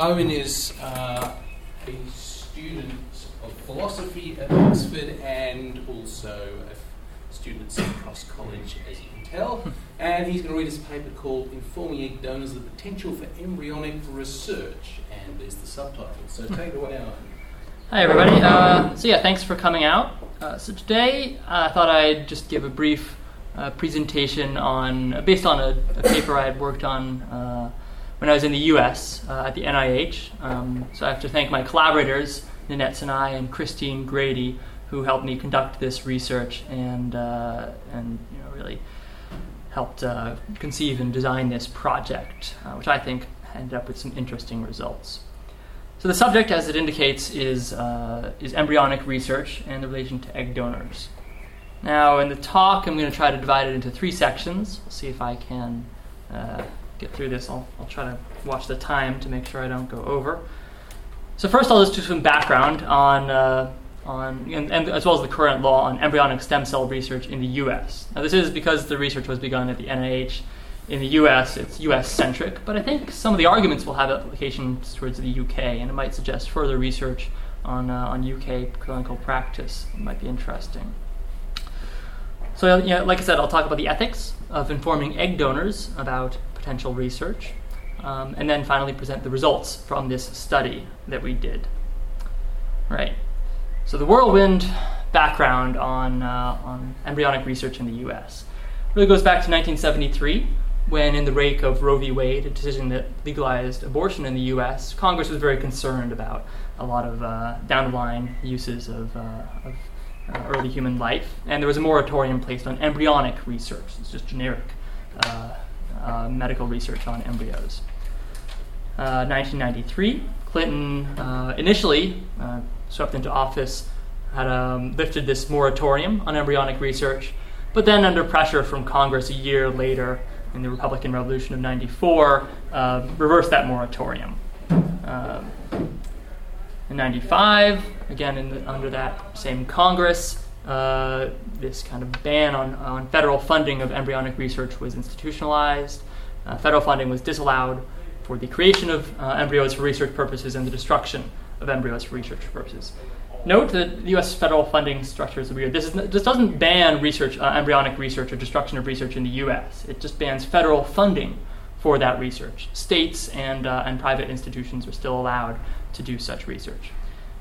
Owen is uh, a student of philosophy at Oxford and also a student at Cross College, as you can tell. And he's going to read his paper called Informing Egg Donors the Potential for Embryonic Research. And there's the subtitle. So take it away, Owen. Hi, everybody. Uh, so, yeah, thanks for coming out. Uh, so, today uh, I thought I'd just give a brief uh, presentation on, based on a, a, paper I had worked on uh, when I was in the US uh, at the NIH. Um, so, I have to thank my collaborators, Ninet Sinaii and Christine Grady, who helped me conduct this research and, and you know, really helped conceive and design this project, which I think ended up with some interesting results. So the subject, as it indicates, is, uh, is embryonic research and the relation to egg donors. Now, in the talk, I'm going to try to divide it into three sections. We'll see if I can uh, get through this. I'll, I'll try to watch the time to make sure I don't go over. So first, I'll just do some background on, uh, on and, and, as well as the current law on embryonic stem cell research in the U.S. Now, this is because the research was begun at the NIH in the US, it's US centric, but I think some of the arguments will have applications towards the UK, and it might suggest further research on, uh, on UK clinical practice. It might be interesting. So, you know, like I said, I'll talk about the ethics of informing egg donors about potential research, um, and then finally present the results from this study that we did. Right. So, the whirlwind background on, uh, on embryonic research in the US really goes back to 1973 when, in the wake of Roe v. Wade, a decision that legalized abortion in the U.S., Congress was very concerned about a lot of uh, down the line uses of, uh, of uh, early human life. And there was a moratorium placed on embryonic research. It's just generic uh, uh, medical research on embryos. 1993, uh, Clinton initially swept into office, had um, lifted this moratorium on embryonic research, but then, under pressure from Congress a year later, in the Republican Revolution of 94 uh, reversed that moratorium. Uh, in 95, again the, under that same Congress, uh, this kind of ban on, on federal funding of embryonic research was institutionalized. Uh, federal funding was disallowed for the creation of uh, embryos for research purposes and the destruction of embryos for research purposes. Note that the U.S. federal funding structure is weird. This, is, this doesn't ban research, uh, embryonic research or destruction of research in the U.S. It just bans federal funding for that research. States and, uh, and private institutions are still allowed to do such research.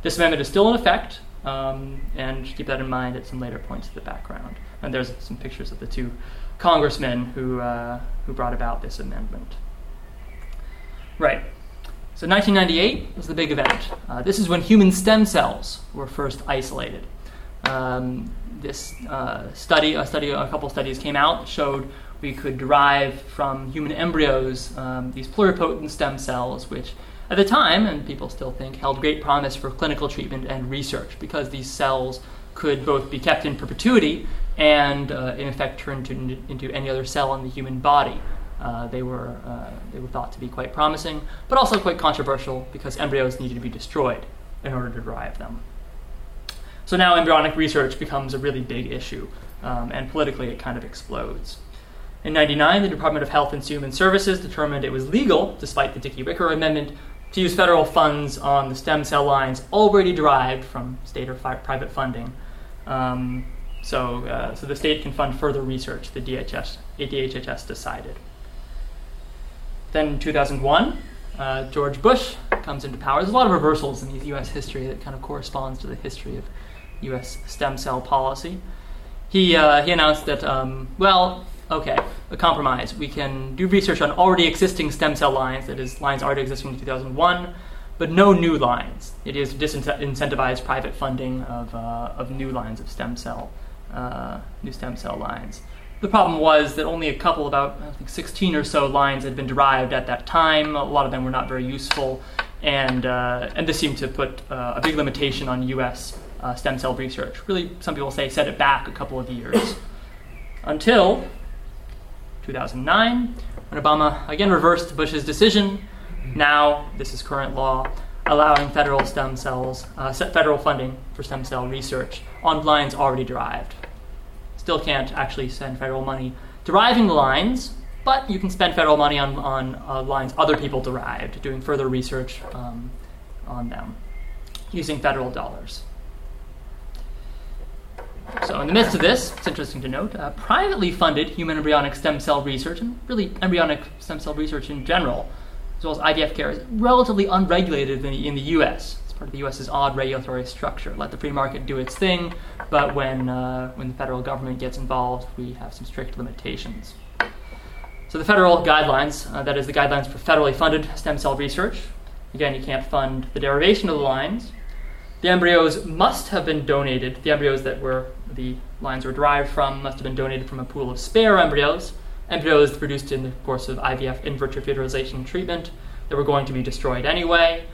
This amendment is still in effect, um, and keep that in mind at some later points of the background. And there's some pictures of the two congressmen who, uh, who brought about this amendment. Right. So 1998 was the big event. Uh, this is when human stem cells were first isolated. Um, this uh, study, a study, a couple studies came out showed we could derive from human embryos um, these pluripotent stem cells, which at the time, and people still think, held great promise for clinical treatment and research because these cells could both be kept in perpetuity and, uh, in effect, turned into, into any other cell in the human body. Uh, they, were, uh, they were thought to be quite promising, but also quite controversial because embryos needed to be destroyed in order to derive them. So now embryonic research becomes a really big issue, um, and politically it kind of explodes. In 99, the Department of Health and Human Services determined it was legal, despite the Dickey-Wicker Amendment, to use federal funds on the stem cell lines already derived from state or fi- private funding. Um, so, uh, so the state can fund further research, the DHS, DHHS decided. Then in 2001, uh, George Bush comes into power. There's a lot of reversals in U.S. history that kind of corresponds to the history of U.S. stem cell policy. He, uh, he announced that, um, well, okay, a compromise. We can do research on already existing stem cell lines, that is, lines already existing in 2001, but no new lines. It is disincentivize private funding of, uh, of new lines of stem cell, uh, new stem cell lines. The problem was that only a couple, about I think 16 or so lines had been derived at that time. A lot of them were not very useful, and uh, and this seemed to put uh, a big limitation on U.S. Uh, stem cell research. Really, some people say set it back a couple of years until 2009, when Obama again reversed Bush's decision. Now, this is current law, allowing federal stem cells, uh, federal funding for stem cell research on lines already derived still can't actually send federal money deriving the lines, but you can spend federal money on, on uh, lines other people derived, doing further research um, on them using federal dollars. So, in the midst of this, it's interesting to note, uh, privately funded human embryonic stem cell research, and really embryonic stem cell research in general, as well as IVF care, is relatively unregulated in the, in the US. It's part of the US's odd regulatory structure. Let the free market do its thing, but when, uh, when the federal government gets involved, we have some strict limitations. So, the federal guidelines, uh, that is, the guidelines for federally funded stem cell research, again, you can't fund the derivation of the lines, the embryos must have been donated. The embryos that were the lines were derived from must have been donated from a pool of spare embryos, embryos produced in the course of IVF in vitro fertilization treatment that were going to be destroyed anyway.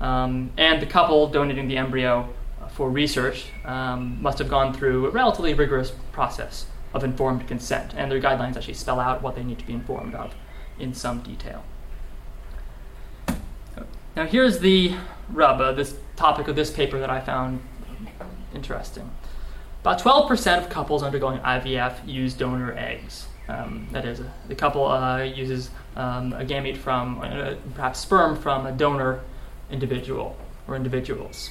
Um, and the couple donating the embryo for research um, must have gone through a relatively rigorous process of informed consent, and their guidelines actually spell out what they need to be informed of in some detail. Now, here's the rub, uh, this topic of this paper that I found interesting. About 12% of couples undergoing IVF use donor eggs. Um, that is, the couple uh, uses um, a gamete from, uh, perhaps sperm from a donor individual or individuals.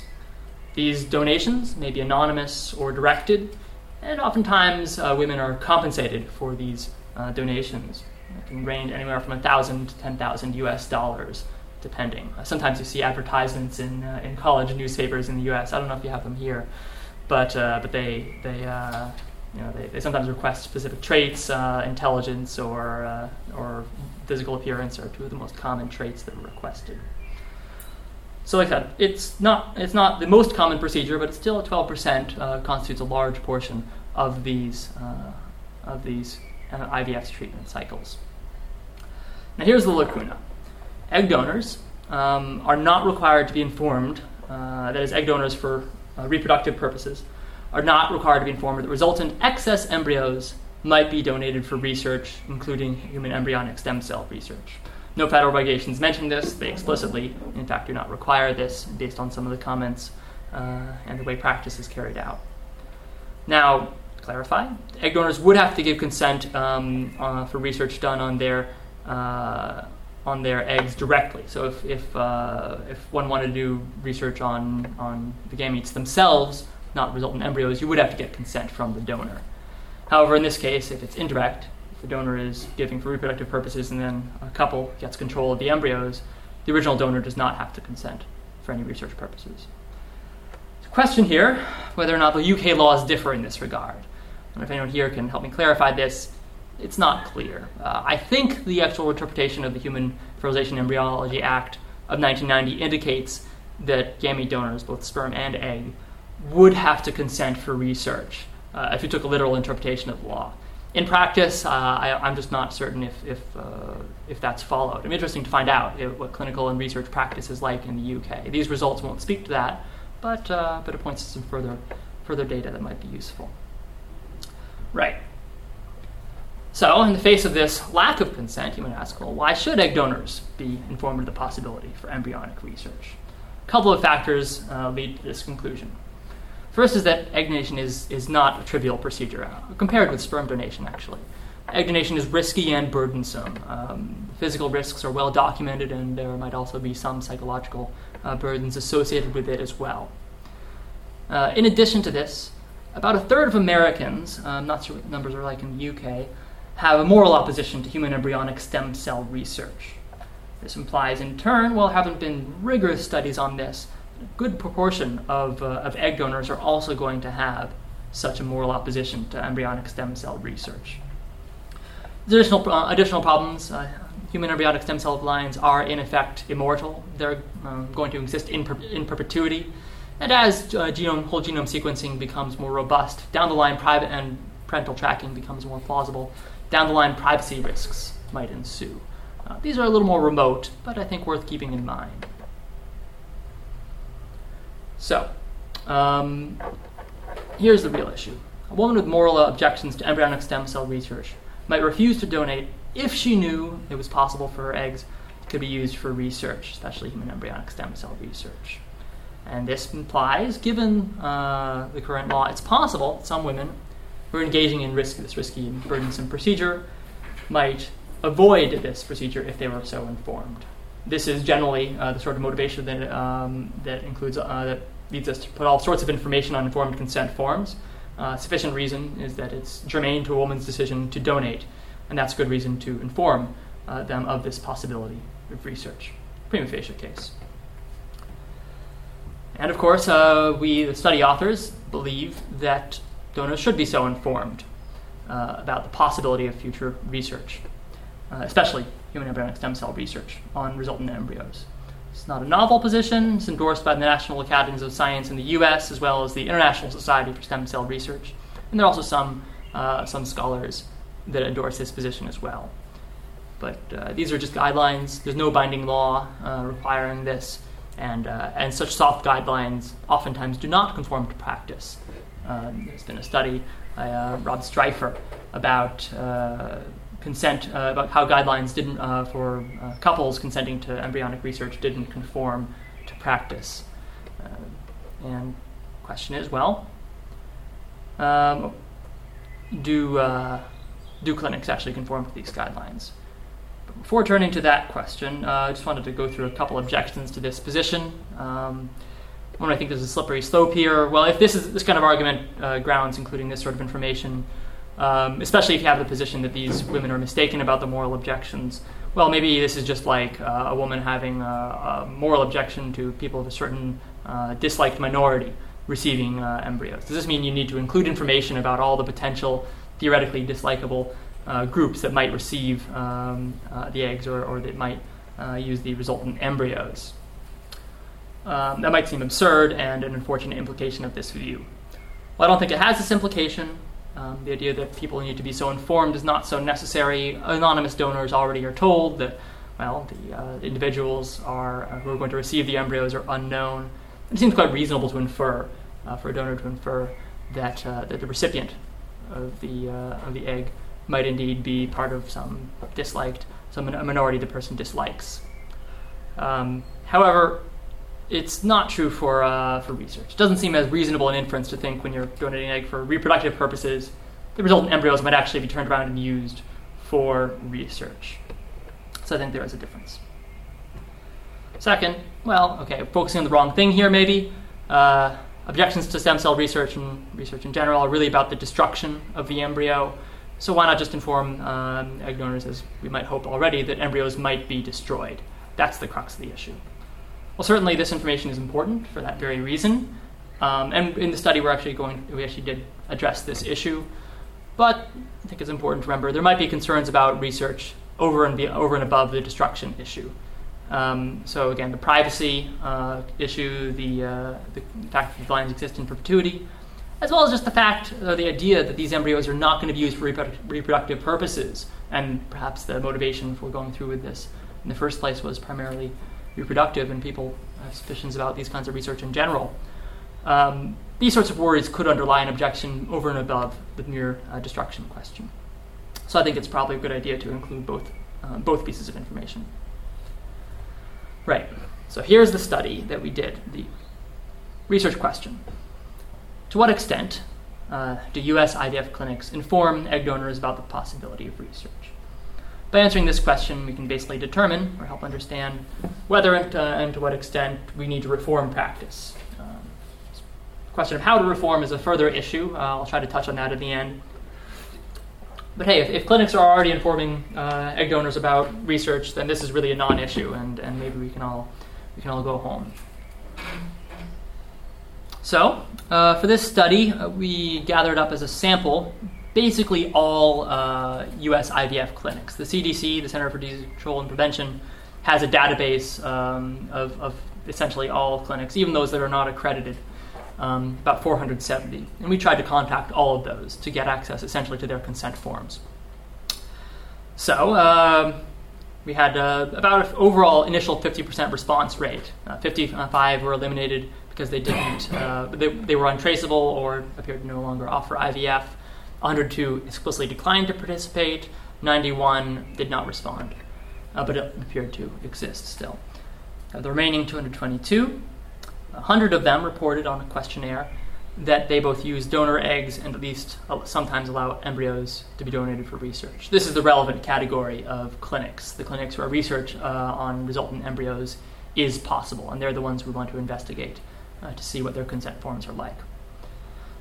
These donations may be anonymous or directed, and oftentimes uh, women are compensated for these uh, donations. It can range anywhere from 1,000 to 10,000 US dollars depending. Sometimes you see advertisements in, uh, in college newspapers in the U.S. I don't know if you have them here, but uh, but they they uh, you know they, they sometimes request specific traits, uh, intelligence, or uh, or physical appearance are two of the most common traits that are requested. So, like I said, it's not it's not the most common procedure, but it's still at 12% constitutes a large portion of these of these IVF treatment cycles. Now, here's the lacuna egg donors um, are not required to be informed, uh, that is, egg donors for uh, reproductive purposes, are not required to be informed that resultant excess embryos might be donated for research, including human embryonic stem cell research. No federal regulations mention this. They explicitly, in fact, do not require this based on some of the comments uh, and the way practice is carried out. Now, clarify, egg donors would have to give consent um, uh, for research done on their uh, on their eggs directly. So if if, uh, if one wanted to do research on on the gametes themselves, not resultant embryos, you would have to get consent from the donor. However, in this case, if it's indirect, if the donor is giving for reproductive purposes and then a couple gets control of the embryos, the original donor does not have to consent for any research purposes. The question here whether or not the UK laws differ in this regard. I And if anyone here can help me clarify this, it's not clear. Uh, I think the actual interpretation of the Human Fertilization Embryology Act of 1990 indicates that gamete donors, both sperm and egg, would have to consent for research uh, if you took a literal interpretation of the law. In practice, uh, I, am just not certain if, if, uh, if that's followed. It'd be interesting to find out if, what clinical and research practice is like in the UK. These results won't speak to that, but, uh, but it points to some further, further data that might be useful. Right. So, in the face of this lack of consent, you might ask, well, why should egg donors be informed of the possibility for embryonic research? A couple of factors uh, lead to this conclusion. First is that egg donation is, is not a trivial procedure, uh, compared with sperm donation, actually. Egg donation is risky and burdensome. Um, physical risks are well documented, and there might also be some psychological uh, burdens associated with it as well. Uh, in addition to this, about a third of Americans, I'm um, not sure what numbers are like in the UK, have a moral opposition to human embryonic stem cell research. This implies, in turn, while there haven't been rigorous studies on this, a good proportion of, uh, of egg donors are also going to have such a moral opposition to embryonic stem cell research. Additional, uh, additional problems uh, human embryonic stem cell lines are, in effect, immortal. They're um, going to exist in, per- in perpetuity. And as uh, genome, whole genome sequencing becomes more robust, down the line, private and parental tracking becomes more plausible down the line privacy risks might ensue. Uh, these are a little more remote, but I think worth keeping in mind. So, um, here's the real issue. A woman with moral objections to embryonic stem cell research might refuse to donate if she knew it was possible for her eggs to be used for research, especially human embryonic stem cell research. And this implies, given uh, the current law, it's possible some women who are engaging in risk, this risky and burdensome procedure might avoid this procedure if they were so informed. This is generally uh, the sort of motivation that, um, that includes uh, that leads us to put all sorts of information on informed consent forms. Uh, sufficient reason is that it's germane to a woman's decision to donate, and that's good reason to inform uh, them of this possibility of research. Prima facie case. And of course, uh, we, the study authors, believe that donors should be so informed uh, about the possibility of future research, uh, especially human embryonic stem cell research on resultant embryos. It's not a novel position. It's endorsed by the National Academies of Science in the U.S. as well as the International Society for Stem Cell Research, and there are also some uh, some scholars that endorse this position as well. But uh, these are just guidelines. There's no binding law uh, requiring this, and uh, and such soft guidelines oftentimes do not conform to practice. Uh, there's been a study by uh, Rob Streiffer about consent uh, about how guidelines didn't uh, for uh, couples consenting to embryonic research didn't conform to practice. Uh, and question is, well, um, do uh, do clinics actually conform to these guidelines? But before turning to that question, uh, I just wanted to go through a couple objections to this position. Um, one, I think there's a slippery slope here. Well, if this is this kind of argument grounds, including this sort of information, um, especially if you have the position that these women are mistaken about the moral objections. Well, maybe this is just like uh, a woman having a, a, moral objection to people of a certain uh, disliked minority receiving uh, embryos. Does this mean you need to include information about all the potential theoretically dislikable uh, groups that might receive um, uh, the eggs or, or that might uh, use the resultant embryos? Um, that might seem absurd and an unfortunate implication of this view. Well, I don't think it has this implication. Um, the idea that people need to be so informed is not so necessary. Anonymous donors already are told that, well, the uh, individuals are, uh, who are going to receive the embryos are unknown. It seems quite reasonable to infer, uh, for a donor to infer, that, uh, that the recipient of the, uh, of the egg might indeed be part of some disliked, some a minority the person dislikes. Um, however, it's not true for, uh, for research. It doesn't seem as reasonable an inference to think when you're donating an egg for reproductive purposes, the resultant embryos might actually be turned around and used for research. So I think there is a difference. Second, well, okay, focusing on the wrong thing here maybe. Uh, objections to stem cell research and research in general are really about the destruction of the embryo. So why not just inform um, egg donors, as we might hope already, that embryos might be destroyed? That's the crux of the issue. Well, certainly this information is important for that very reason. Um, and in the study, we're actually going, we actually did address this issue. But I think it's important to remember there might be concerns about research over and, be, over and above the destruction issue. Um, so again, the privacy uh, issue, the, uh, the fact that the lines exist in perpetuity, as well as just the fact, or the idea that these embryos are not going to be used for reprodu- reproductive purposes, and perhaps the motivation for going through with this in the first place was primarily reproductive, and people have suspicions about these kinds of research in general. Um, these sorts of worries could underlie an objection over and above the mere uh, destruction question. So I think it's probably a good idea to include both, uh, both pieces of information. Right. So here's the study that we did, the research question. To what extent uh, do US IVF clinics inform egg donors about the possibility of research? By answering this question, we can basically determine or help understand whether and, uh, and to what extent we need to reform practice. Um, question of how to reform is a further issue. Uh, I'll try to touch on that at the end. But hey, if, if clinics are already informing uh, egg donors about research, then this is really a non-issue, and, and maybe we can all we can all go home. So, uh, for this study, uh, we gathered up as a sample basically all uh, U.S. IVF clinics. The CDC, the Center for Disease Control and Prevention, has a database um, of, of, essentially all clinics, even those that are not accredited, um, about 470. And we tried to contact all of those to get access essentially to their consent forms. So uh, we had uh, about an overall initial 50% response rate. Uh, 55 were eliminated because they didn't, uh, they, they were untraceable or appeared to no longer offer IVF. 102 explicitly declined to participate, 91 did not respond, uh, but it appeared to exist still. Uh, the remaining 222, 100 of them reported on a questionnaire that they both use donor eggs and at least sometimes allow embryos to be donated for research. This is the relevant category of clinics, the clinics where research uh, on resultant embryos is possible, and they're the ones we want to investigate uh, to see what their consent forms are like.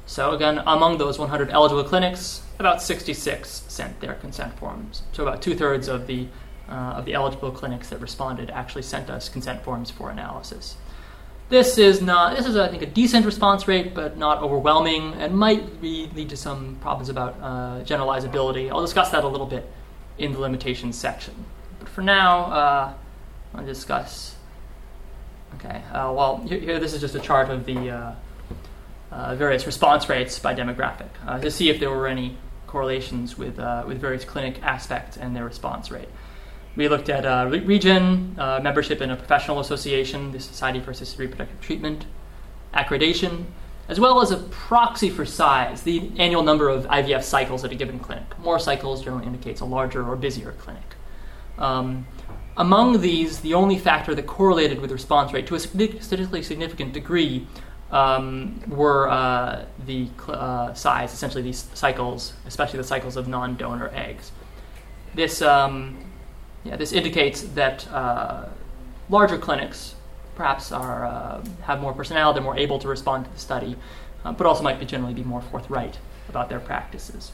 So, again, among those 100 eligible clinics, about 66 sent their consent forms. So, about two thirds of the, uh, of the eligible clinics that responded actually sent us consent forms for analysis. This is not. This is, I think, a decent response rate, but not overwhelming, and might be, lead to some problems about uh, generalizability. I'll discuss that a little bit in the limitations section. But for now, uh, I'll discuss. Okay. Uh, well, here, here, this is just a chart of the uh, uh, various response rates by demographic uh, to see if there were any correlations with with various clinic aspects and their response rate. We looked at uh, region, uh, membership in a professional association, the Society for Assisted Reproductive Treatment, accreditation, as well as a proxy for size, the annual number of IVF cycles at a given clinic. More cycles generally indicates a larger or busier clinic. Um, among these, the only factor that correlated with response rate to a statistically significant degree um, were uh, the uh, size, essentially these cycles, especially the cycles of non donor eggs. This um, yeah, this indicates that uh, larger clinics perhaps are, uh, have more personnel, they're more able to respond to the study, uh, but also might be generally be more forthright about their practices.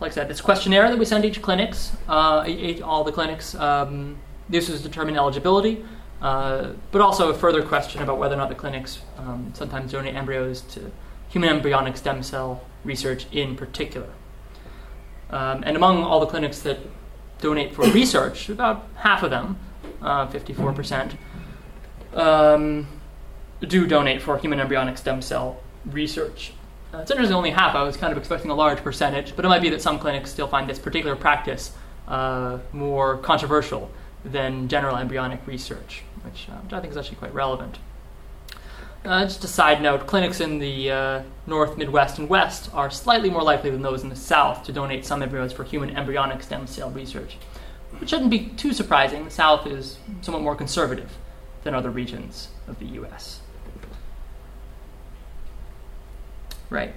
Like I said, this questionnaire that we send each clinics, uh, all the clinics, um, this is determine eligibility, uh, but also a further question about whether or not the clinics um, sometimes donate embryos to human embryonic stem cell research in particular. Um, and among all the clinics that donate for research, about half of them, uh, 54%, um, do donate for human embryonic stem cell research. Uh, it's interesting, only half. I was kind of expecting a large percentage, but it might be that some clinics still find this particular practice uh, more controversial than general embryonic research, which, uh, which I think is actually quite relevant. Uh, just a side note clinics in the uh, North, Midwest, and West are slightly more likely than those in the South to donate some embryos for human embryonic stem cell research. Which shouldn't be too surprising. The South is somewhat more conservative than other regions of the US. Right.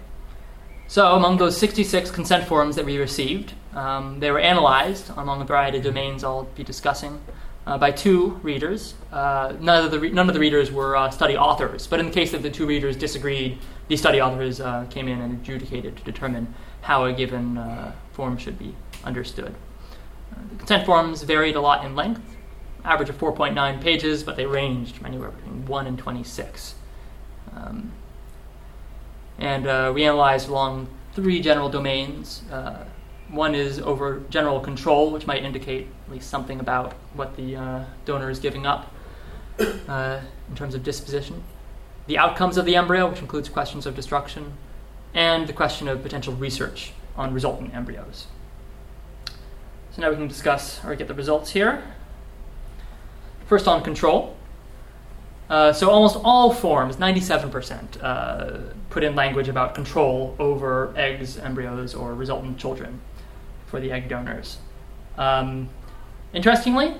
So, among those 66 consent forms that we received, um, they were analyzed among a variety of domains I'll be discussing uh, by two readers. Uh, none, of the re- none of the readers were uh, study authors, but in the case that the two readers disagreed, the study authors uh, came in and adjudicated to determine how a given uh, form should be understood. Uh, the consent forms varied a lot in length, average of 4.9 pages, but they ranged from anywhere between 1 and 26. Um, and we analyzed along three general domains one is over general control, which might indicate at least something about what the uh, donor is giving up uh, in terms of disposition. The outcomes of the embryo, which includes questions of destruction, and the question of potential research on resultant embryos. So now we can discuss or get the results here. First on control. Uh, so almost all forms, 97%, uh, put in language about control over eggs, embryos, or resultant children for the egg donors. Um, interestingly,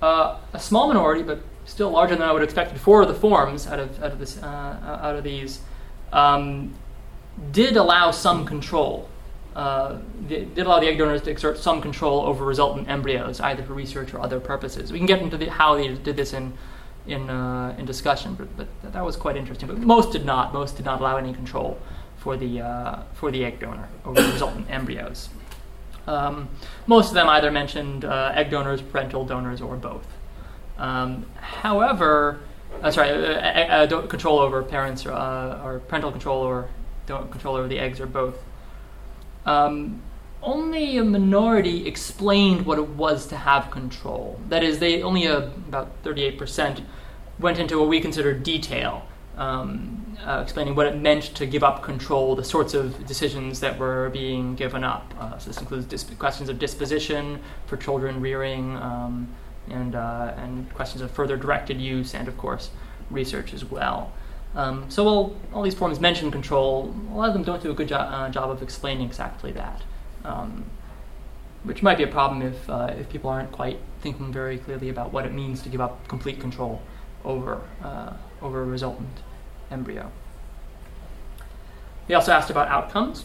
uh, a small minority, but still larger than I would expected for the forms out of out of this uh, out of these, um, did allow some control. Uh, did allow the egg donors to exert some control over resultant embryos, either for research or other purposes. We can get into the, how they did this in in uh, in discussion, but, but that was quite interesting. But most did not. Most did not allow any control for the uh, for the egg donor over the resultant embryos. Um, most of them either mentioned uh, egg donors, parental donors, or both. Um, however, uh, sorry, uh, uh control over parents or, uh, or, parental control or control over the eggs or both. Um, only a minority explained what it was to have control. That is, they only about 38% went into what we consider detail um, uh, explaining what it meant to give up control, the sorts of decisions that were being given up. Uh, so this includes disp- questions of disposition for children rearing, um, and uh, and questions of further directed use, and of course research as well. Um, so while all these forms mention control, a lot of them don't do a good jo- uh, job of explaining exactly that, um, which might be a problem if uh, if people aren't quite thinking very clearly about what it means to give up complete control over uh, over a resultant embryo. He also asked about outcomes.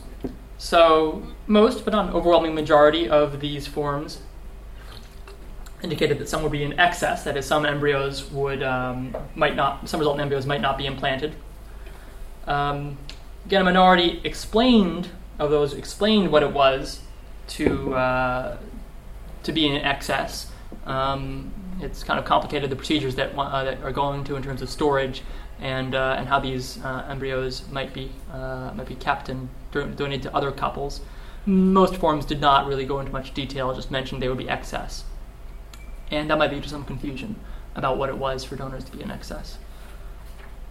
So, most, but not an overwhelming majority of these forms indicated that some would be in excess, that is, some embryos would, um, might not, some resultant embryos might not be implanted. Um, again, a minority explained, of those explained what it was to, uh, to be in excess. Um, it's kind of complicated the procedures that, uh, that are going to in terms of storage and, uh, and how these uh, embryos might be, uh, might be kept and donated to other couples. Most forms did not really go into much detail, just mentioned they would be excess. And that might lead to some confusion about what it was for donors to be in excess.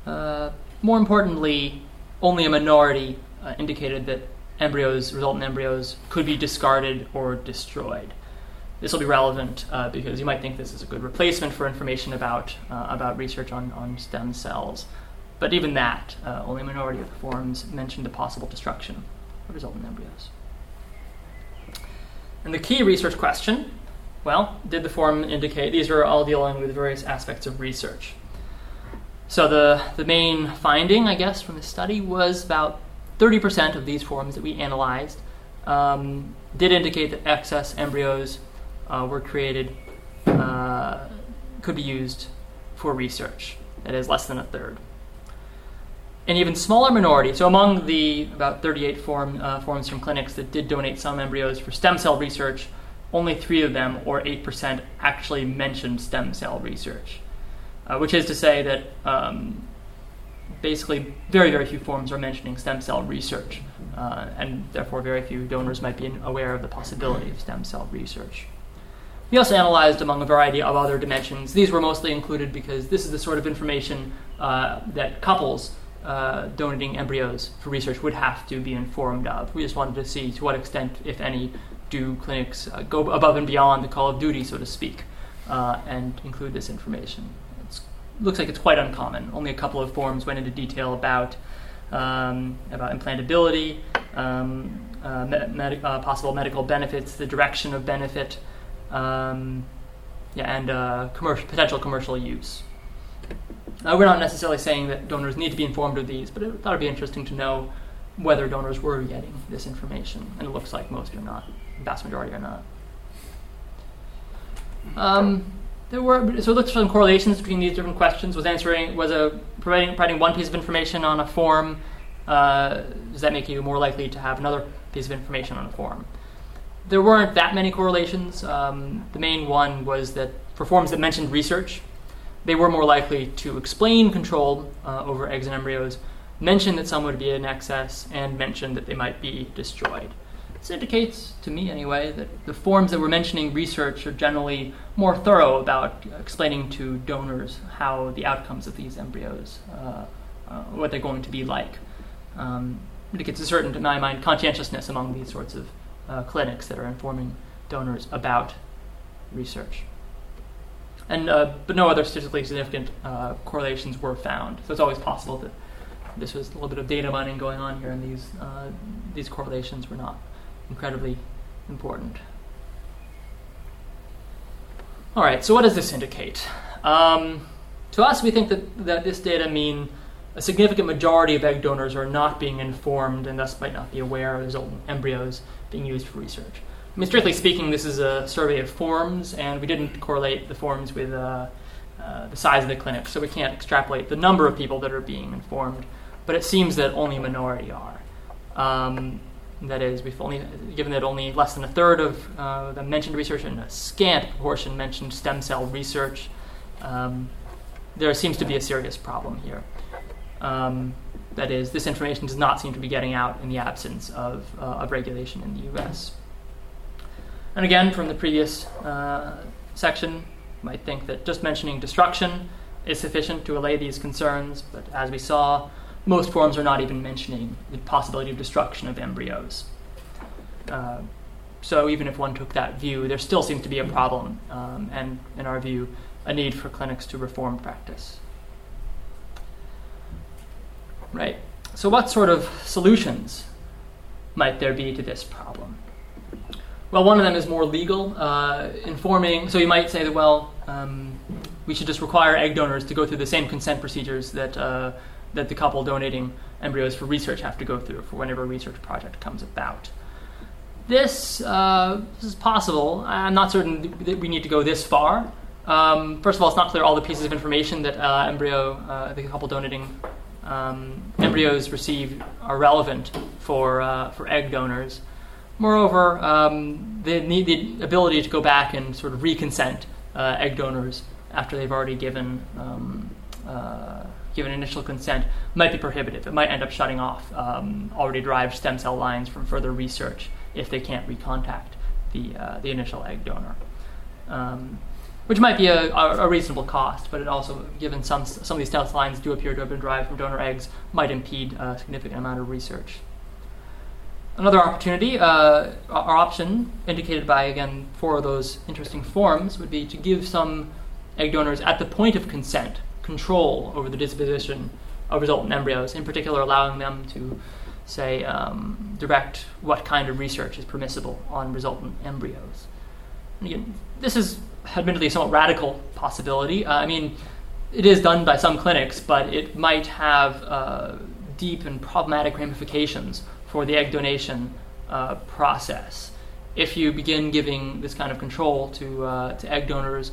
Uh, more importantly, only a minority indicated that embryos, resultant embryos, could be discarded or destroyed. This will be relevant uh, because you might think this is a good replacement for information about, uh, about research on, on stem cells. But even that, uh, only a minority of the forms mentioned the possible destruction of resultant embryos. And the key research question well, did the form indicate? These are all dealing with various aspects of research. So the, the main finding, I guess, from the study was about 30% of these forms that we analyzed um, did indicate that excess embryos uh, were created, uh, could be used for research. That is less than a third. An even smaller minority, so among the about 38 form, uh, forms from clinics that did donate some embryos for stem cell research, only three of them, or 8%, actually mentioned stem cell research uh, which is to say that um, basically very, very few forms are mentioning stem cell research, uh, and therefore very few donors might be aware of the possibility of stem cell research. We also analyzed among a variety of other dimensions. These were mostly included because this is the sort of information uh, that couples uh, donating embryos for research would have to be informed of. We just wanted to see to what extent, if any, do clinics uh, go above and beyond the call of duty, so to speak, uh, and include this information It looks like it's quite uncommon. Only a couple of forms went into detail about um, about implantability, um, uh, med- uh, possible medical benefits, the direction of benefit, um, yeah, and uh, commercial, potential commercial use. Uh, we're not necessarily saying that donors need to be informed of these, but I thought it'd be interesting to know whether donors were getting this information, and it looks like most are not. The vast majority are not. Um, there were so looked for some correlations between these different questions. Was answering was a providing, providing one piece of information on a form. Uh, does that make you more likely to have another piece of information on a form? There weren't that many correlations. Um, the main one was that for forms that mentioned research, they were more likely to explain control uh, over eggs and embryos, mention that some would be in excess, and mention that they might be destroyed. This indicates, to me anyway, that the forms that we're mentioning research are generally more thorough about explaining to donors how the outcomes of these embryos, uh, uh, what they're going to be like. Um, indicates a certain, to my mind, conscientiousness among these sorts of uh, clinics that are informing donors about research. And, uh, but no other statistically significant uh, correlations were found. So it's always possible that this was a little bit of data mining going on here, and these uh, these correlations were not incredibly important. All right, so what does this indicate? Um, to us, we think that, that this data mean a significant majority of egg donors are not being informed and thus might not be aware of resultant embryos being used for research. I mean, strictly speaking, this is a survey of forms, and we didn't correlate the forms with uh, uh, the size of the clinic, so we can't extrapolate the number of people that are being informed, but it seems that only a minority are. Um, that is, we've only given that only less than a third of uh, the mentioned research and a scant proportion mentioned stem cell research. Um, there seems to be a serious problem here. Um, that is, this information does not seem to be getting out in the absence of, uh, of regulation in the U.S. And again, from the previous uh, section, you might think that just mentioning destruction is sufficient to allay these concerns, but as we saw, most forms are not even mentioning the possibility of destruction of embryos. Uh, so even if one took that view, there still seems to be a problem, um, and in our view, a need for clinics to reform practice. Right. So, what sort of solutions might there be to this problem? Well, one of them is more legal, uh, informing. So you might say that, well, um, we should just require egg donors to go through the same consent procedures that uh, that the couple donating embryos for research have to go through for whenever a research project comes about. This, uh, this is possible. I'm not certain that we need to go this far. Um, first of all, it's not clear all the pieces of information that uh, embryo, uh, the couple donating um, embryos received are relevant for, uh, for egg donors. Moreover, um, they need the ability to go back and sort of reconsent uh, egg donors after they've already given um, uh, given initial consent might be prohibitive. It might end up shutting off um, already derived stem cell lines from further research if they can't recontact the uh, the initial egg donor. Um, which might be a, a, reasonable cost, but it also, given some some of these cell lines do appear to have been derived from donor eggs, might impede a significant amount of research. Another opportunity, uh, our option, indicated by again four of those interesting forms, would be to give some egg donors at the point of consent control over the disposition of resultant embryos, in particular, allowing them to, say, um, direct what kind of research is permissible on resultant embryos. And again, this is admittedly a somewhat radical possibility. Uh, I mean, it is done by some clinics, but it might have uh, deep and problematic ramifications for the egg donation uh, process. If you begin giving this kind of control to, uh, to egg donors,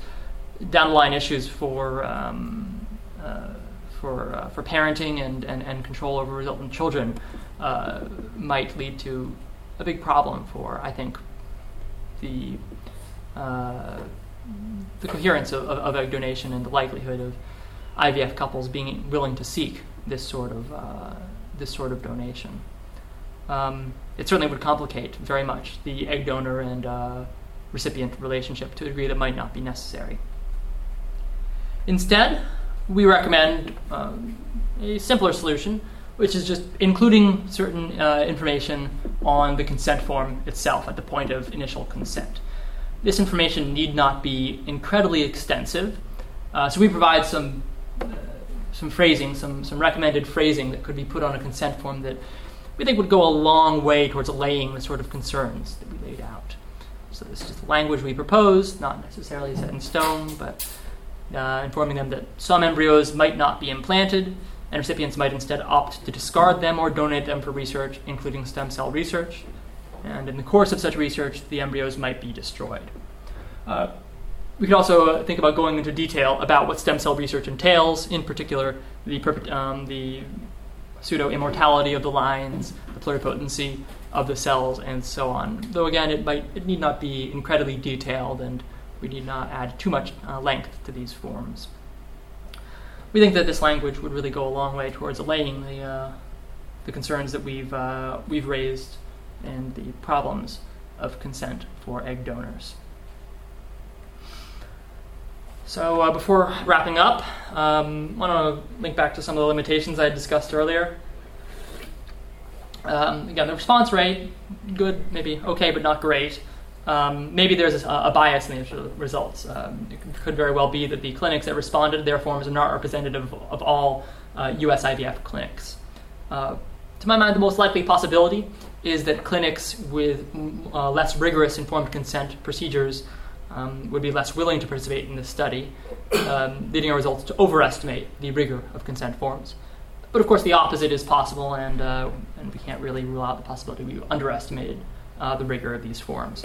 down the line issues for, um, uh, for, uh, for parenting and, and, and control over resultant children might lead to a big problem for, I think, the, uh, the coherence of, of, of, egg donation and the likelihood of IVF couples being willing to seek this sort of, this sort of donation um, it certainly would complicate very much the egg donor and uh, recipient relationship to a degree that might not be necessary. Instead, we recommend um, a simpler solution, which is just including certain uh, information on the consent form itself at the point of initial consent. This information need not be incredibly extensive, uh, so we provide some uh, some phrasing, some some recommended phrasing that could be put on a consent form that we think would go a long way towards allaying the sort of concerns that we laid out. So this is the language we propose, not necessarily set in stone, but uh, informing them that some embryos might not be implanted, and recipients might instead opt to discard them or donate them for research, including stem cell research. And in the course of such research, the embryos might be destroyed. Uh, we could also uh, think about going into detail about what stem cell research entails, in particular, the, um, the pseudo immortality of the lines, the pluripotency of the cells, and so on. Though again, it might it need not be incredibly detailed, and we need not add too much uh, length to these forms. We think that this language would really go a long way towards allaying the uh, the concerns that we've uh, we've raised and the problems of consent for egg donors. So uh, before wrapping up, um, I want to link back to some of the limitations I had discussed earlier. Um, again, the response rate, good, maybe okay, but not great. Um, maybe there's a, a, bias in the results. Um, it could very well be that the clinics that responded to their forms are not representative of all uh, US IVF clinics. Uh, to my mind, the most likely possibility is that clinics with uh, less rigorous informed consent procedures um, would be less willing to participate in this study, um, leading our results to overestimate the rigor of consent forms. But of course, the opposite is possible, and, uh, and we can't really rule out the possibility we underestimated uh, the rigor of these forms.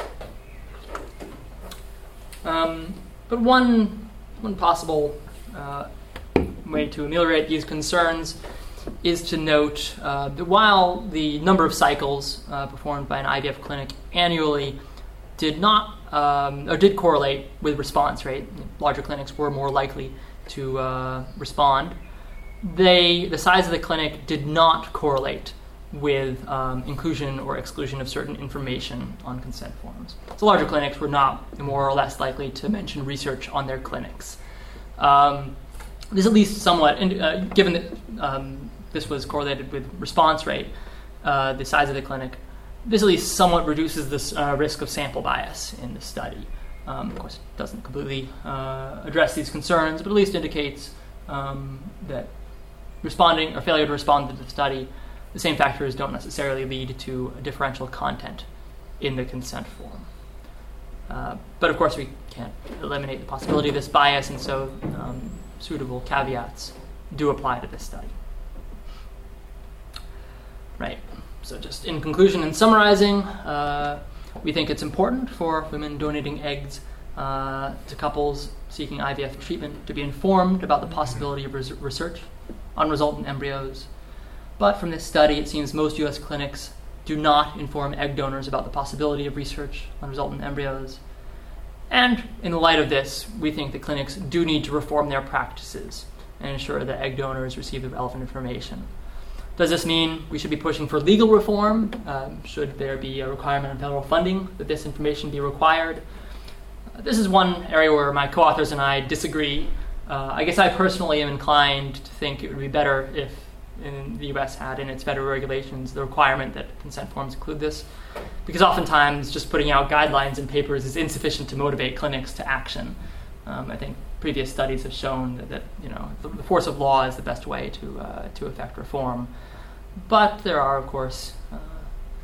Um, but one, one possible uh, way to ameliorate these concerns is to note uh, that while the number of cycles uh, performed by an IVF clinic annually did not um, or did correlate with response rate. Larger clinics were more likely to uh, respond. They, the size of the clinic did not correlate with um, inclusion or exclusion of certain information on consent forms. So larger clinics were not more or less likely to mention research on their clinics. Um, this at least somewhat, uh, given that um, this was correlated with response rate, uh, the size of the clinic this at least somewhat reduces the uh, risk of sample bias in the study. Um, of course, it doesn't completely uh, address these concerns, but at least indicates um, that responding or failure to respond to the study, the same factors don't necessarily lead to a differential content in the consent form. Uh, but of course, we can't eliminate the possibility of this bias, and so um, suitable caveats do apply to this study. Right. So, just in conclusion and summarizing, uh, we think it's important for women donating eggs uh, to couples seeking IVF treatment to be informed about the possibility of res- research on resultant embryos. But from this study, it seems most U.S. clinics do not inform egg donors about the possibility of research on resultant embryos. And in the light of this, we think that clinics do need to reform their practices and ensure that egg donors receive the relevant information. Does this mean we should be pushing for legal reform? Um, should there be a requirement on federal funding that this information be required? Uh, this is one area where my co authors and I disagree. Uh, I guess I personally am inclined to think it would be better if the US had in its federal regulations the requirement that consent forms include this. Because oftentimes just putting out guidelines and papers is insufficient to motivate clinics to action. Um, I think previous studies have shown that, that you know the, the, force of law is the best way to uh, to effect reform. But there are, of course, uh,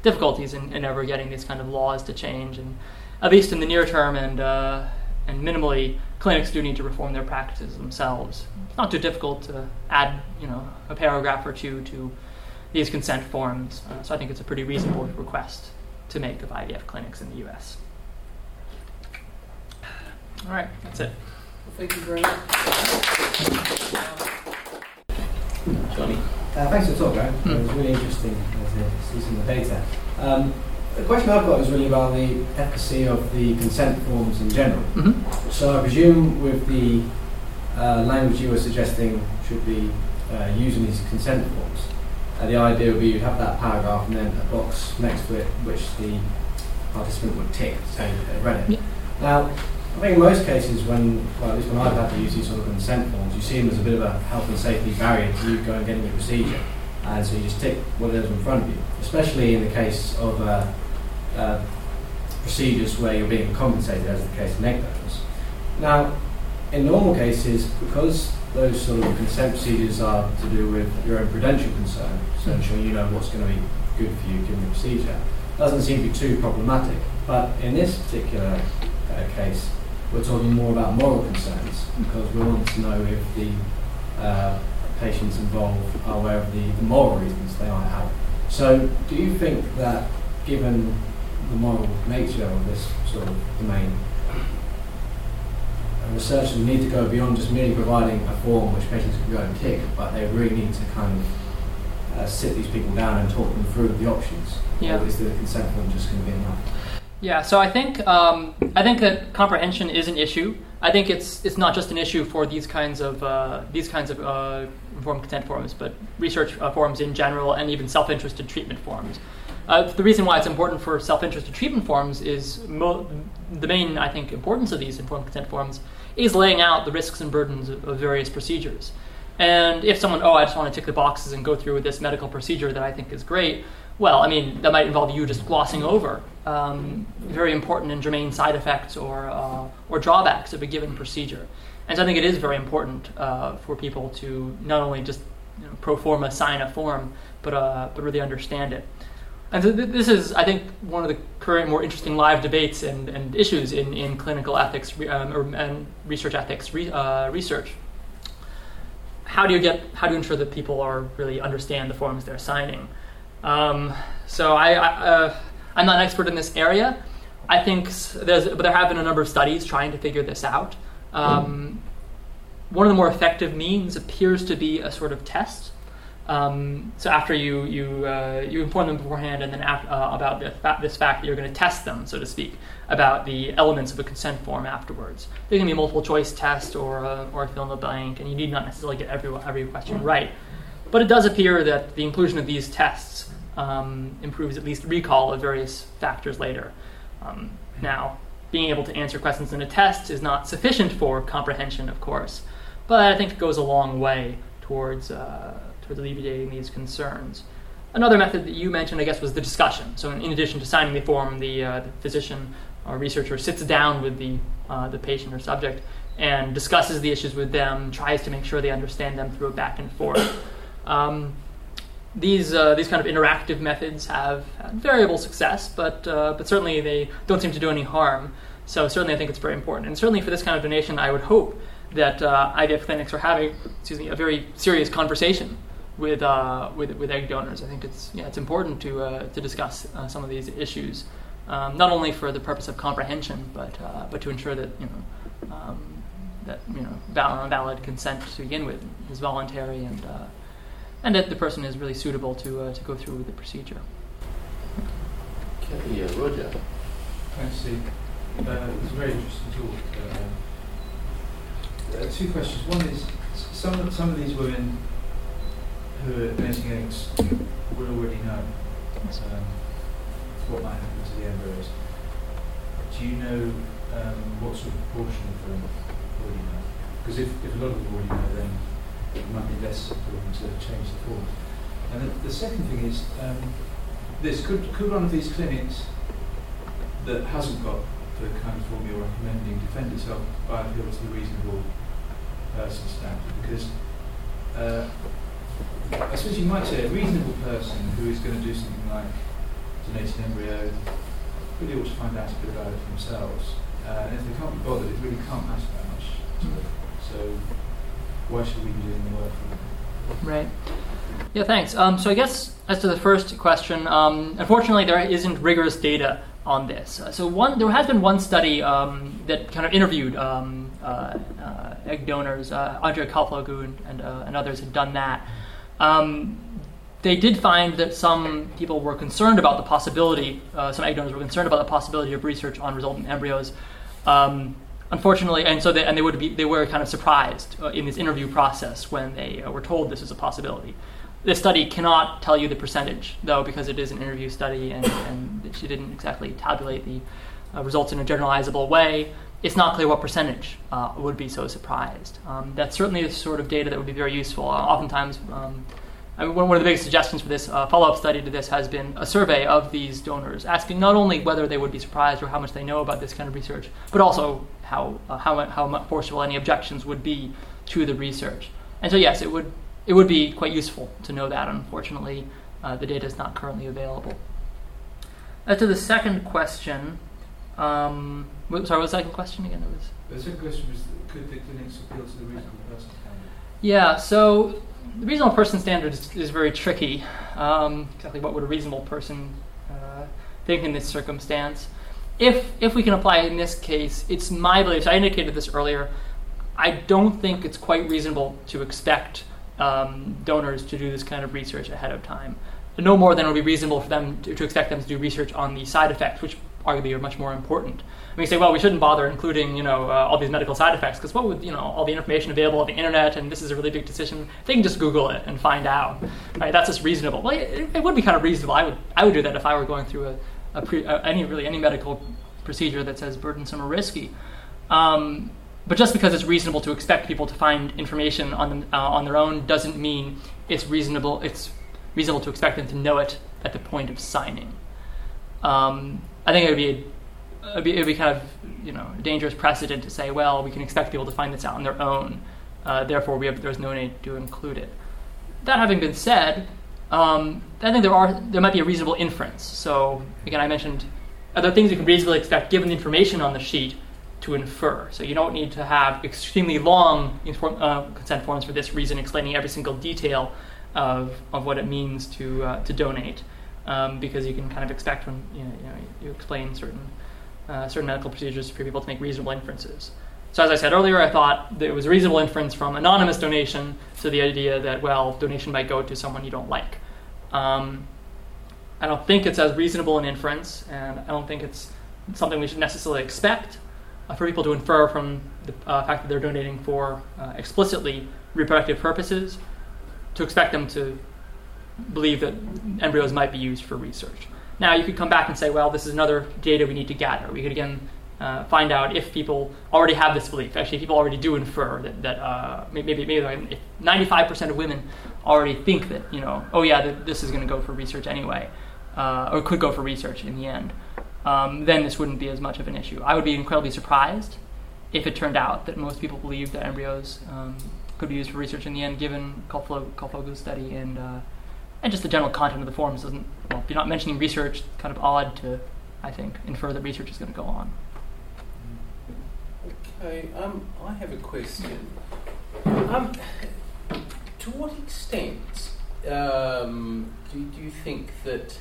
difficulties in, in, ever getting these kind of laws to change, and at least in the near term and uh, and minimally, clinics do need to reform their practices themselves. It's not too difficult to add, you know, a paragraph or two to these consent forms. Uh, so I think it's a pretty reasonable request to make of IVF clinics in the U.S. All right, that's it. Well, thank you very much. Johnny. Uh, thanks for the talk, Graham. Mm. It was really interesting to see some of the data. Um, the question I've got is really about the efficacy of the consent forms in general. Mm-hmm. So I presume with the uh, language you were suggesting should be uh, using these consent forms, uh, the idea would be you'd have that paragraph and then a box next to it which the participant would tick saying that they read it. Yeah. Now, I think in most cases when, well, at least when I've had to use these sort of consent forms, you see them as a bit of a health and safety barrier to you going and getting your procedure. And so you just tick whatever's in front of you, especially in the case of uh, uh, procedures where you're being compensated, as the case of egg donors. Now, in normal cases, because those sort of consent procedures are to do with your own prudential concern, so ensuring you know what's going to be good for you during the procedure, doesn't seem to be too problematic. But in this particular uh, case, we're talking more about moral concerns because we want to know if the uh, patients involved are aware of the, the moral reasons they might have. So, do you think that given the moral nature of this sort of domain, researchers need to go beyond just merely providing a form which patients can go and tick, but they really need to kind of uh, sit these people down and talk them through the options. Yeah. Or is the consent form just going to be enough? Yeah, so I think um, I think that comprehension is an issue. I think it's it's not just an issue for these kinds of uh, these kinds of uh, informed consent forms, but research uh, forms in general, and even self-interested treatment forms. Uh, the reason why it's important for self-interested treatment forms is mo- the main, I think, importance of these informed consent forms is laying out the risks and burdens of, of various procedures. And if someone, oh, I just want to tick the boxes and go through with this medical procedure that I think is great, well, I mean, that might involve you just glossing over um, very important and germane side effects or, uh, or drawbacks of a given procedure. And so I think it is very important uh, for people to not only just you know, pro forma sign a form, but, uh, but really understand it. And so th- this is, I think, one of the current more interesting live debates and, and issues in, in clinical ethics re- um, or, and research ethics re- uh, research. How do you get, how do you ensure that people are really understand the forms they're signing? Um, so I, I uh, I'm not an expert in this area. I think there's, but there have been a number of studies trying to figure this out. Um, one of the more effective means appears to be a sort of test. Um, so after you you uh, you inform them beforehand, and then after, uh, about fa- this fact that you're going to test them, so to speak, about the elements of a consent form afterwards. There can be a multiple choice test or a, or a fill in the blank, and you need not necessarily get every every question right. But it does appear that the inclusion of these tests um, improves at least recall of various factors later. Um, now, being able to answer questions in a test is not sufficient for comprehension, of course, but I think it goes a long way towards. Uh, towards alleviating these concerns. Another method that you mentioned, I guess, was the discussion. So, in, addition to signing the form, the, uh, the, physician or researcher sits down with the, uh, the patient or subject and discusses the issues with them, tries to make sure they understand them through a back and forth. Um, these, uh, these kind of interactive methods have variable success, but, uh, but certainly they don't seem to do any harm. So, certainly, I think it's very important. And certainly, for this kind of donation, I would hope that uh, IVF clinics are having excuse me, a very serious conversation with, uh, with, with egg donors. I think it's, yeah, it's important to, uh, to discuss uh, some of these issues, um, not only for the purpose of comprehension, but, but to ensure that, you know, um, that you know, valid, valid consent to begin with is voluntary and, and that the person is really suitable to, uh, to go through with the procedure. Okay, yeah, Roger. Thanks, Steve. Uh, it was a very interesting talk. Uh, uh, two questions. One is some of, some of these women who are donating eggs will already know um, what might happen to the embryos. Do you know um, what sort of proportion of them already know? Because if, if a lot of them already know, then it might be less important to change the form. And the, the second thing is, um, this could could one of these clinics that hasn't got the kind of form you're recommending defend itself by appeal to the reasonable person standard? Because uh, I suppose you might say a reasonable person who is going to do something like donate an embryo really ought to find out a bit about it for themselves. Uh, and if they can't be bothered, it really can't matter that much to them. So why should we be doing the work? Right. Yeah, thanks. Um, so I guess as to the first question, um, unfortunately there isn't rigorous data on this. Uh, so one, there has been one study um, that kind of interviewed um, uh, uh, egg donors. Uh, Andrea Kalfoglou and, uh, and, others had done that. Um, they did find that some people were concerned about the possibility, some egg donors were concerned about the possibility of research on resultant embryos. Um, unfortunately, and so they, and they would be they were kind of surprised uh, in this interview process when they uh, were told this is a possibility. This study cannot tell you the percentage, though, because it is an interview study and, and she didn't exactly tabulate the uh, results in a generalizable way. It's not clear what percentage uh, would be so surprised. Um, that's certainly the sort of data that would be very useful. Uh, oftentimes, um, I mean, one of the biggest suggestions for this uh, follow-up study to this has been a survey of these donors, asking not only whether they would be surprised or how much they know about this kind of research, but also how uh, how how forceful any objections would be to the research. And so, yes, it would it would be quite useful to know that. Unfortunately, uh, the data is not currently available. As to the second question, um, sorry, what was the second question again? It was. The second question was: Could the clinics appeal to the reasonable person standard? Yeah. So the reasonable person standard is, is very tricky. Um, exactly what would a reasonable person uh, think in this circumstance? If if we can apply it in this case, it's my belief. So I indicated this earlier. I don't think it's quite reasonable to expect um, donors to do this kind of research ahead of time. No more than it would be reasonable for them to, to expect them to do research on the side effects, which arguably are much more important. I mean, say, well, we shouldn't bother including, you know, uh, all these medical side effects because what would, you know, all the information available on the internet and this is a really big decision. They can just Google it and find out. Right? That's just reasonable. Well, it, it would be kind of reasonable. I would, I would do that if I were going through a pre, any really any medical procedure that says burdensome or risky. Um, but just because it's reasonable to expect people to find information on them uh, on their own doesn't mean it's reasonable. It's reasonable to expect them to know it at the point of signing. Um, I think it would be it'd be, it'd be kind of you know a dangerous precedent to say, well, we can expect people to find this out on their own. Uh, therefore, we have, there's no need to include it. That having been said, um, I think there are there might be a reasonable inference. So again, I mentioned other things you can reasonably expect given the information on the sheet to infer. So you don't need to have extremely long inform, uh, consent forms for this reason, explaining every single detail of, of what it means to uh, to donate, um, because you can kind of expect when you, know, you, know, you explain certain uh, certain medical procedures for people to make reasonable inferences. So as I said earlier, I thought there was a reasonable inference from anonymous donation to the idea that well, donation might go to someone you don't like. Um, I don't think it's as reasonable an inference, and I don't think it's something we should necessarily expect uh, for people to infer from the uh, fact that they're donating for uh, explicitly reproductive purposes, to expect them to believe that embryos might be used for research. Now, you could come back and say, well, this is another data we need to gather. We could again uh, find out if people already have this belief. Actually, people already do infer that, that uh, maybe, maybe like 95% of women already think that, you know, oh yeah, th- this is going to go for research anyway, uh, or could go for research in the end. Um, then this wouldn't be as much of an issue. I would be incredibly surprised if it turned out that most people believe that embryos um, could be used for research in the end, given Kalfoglou's study and uh, and just the general content of the forms doesn't. Well, if you're not mentioning research, kind of odd to, I think, infer that research is going to go on. Okay, um, I have a question. Um, to what extent um, do, do you think that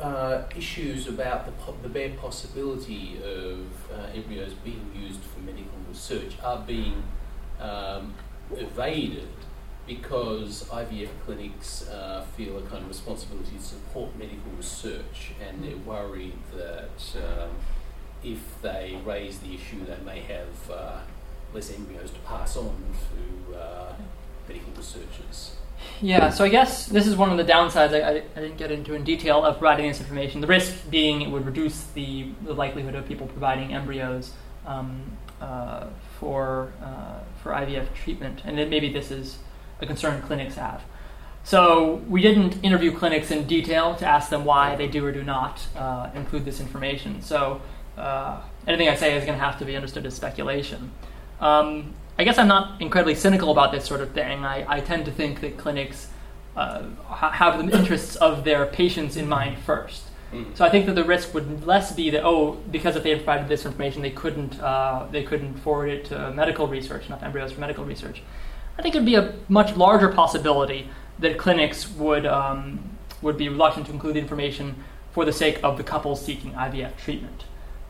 uh, issues about the, po- the bare possibility of uh, embryos being used for medical research are being um, evaded because IVF clinics uh, feel a kind of responsibility to support medical research and they're worried that um, if they raise the issue, they may have uh, less embryos to pass on to uh, medical researchers. Yeah, so I guess this is one of the downsides I, I, I, didn't get into in detail of providing this information. The risk being it would reduce the, the likelihood of people providing embryos um, uh, for, uh, for IVF treatment, and then maybe this is a concern clinics have. So we didn't interview clinics in detail to ask them why they do or do not uh, include this information. So uh, anything I say is going to have to be understood as speculation. Um, I guess I'm not incredibly cynical about this sort of thing. I, I tend to think that clinics uh, have the interests of their patients in mind first. Mm. So I think that the risk would less be that oh, because if they had provided this information, they couldn't uh, they couldn't forward it to medical research, enough embryos for medical research. I think it would be a much larger possibility that clinics would um, would be reluctant to include the information for the sake of the couple seeking IVF treatment,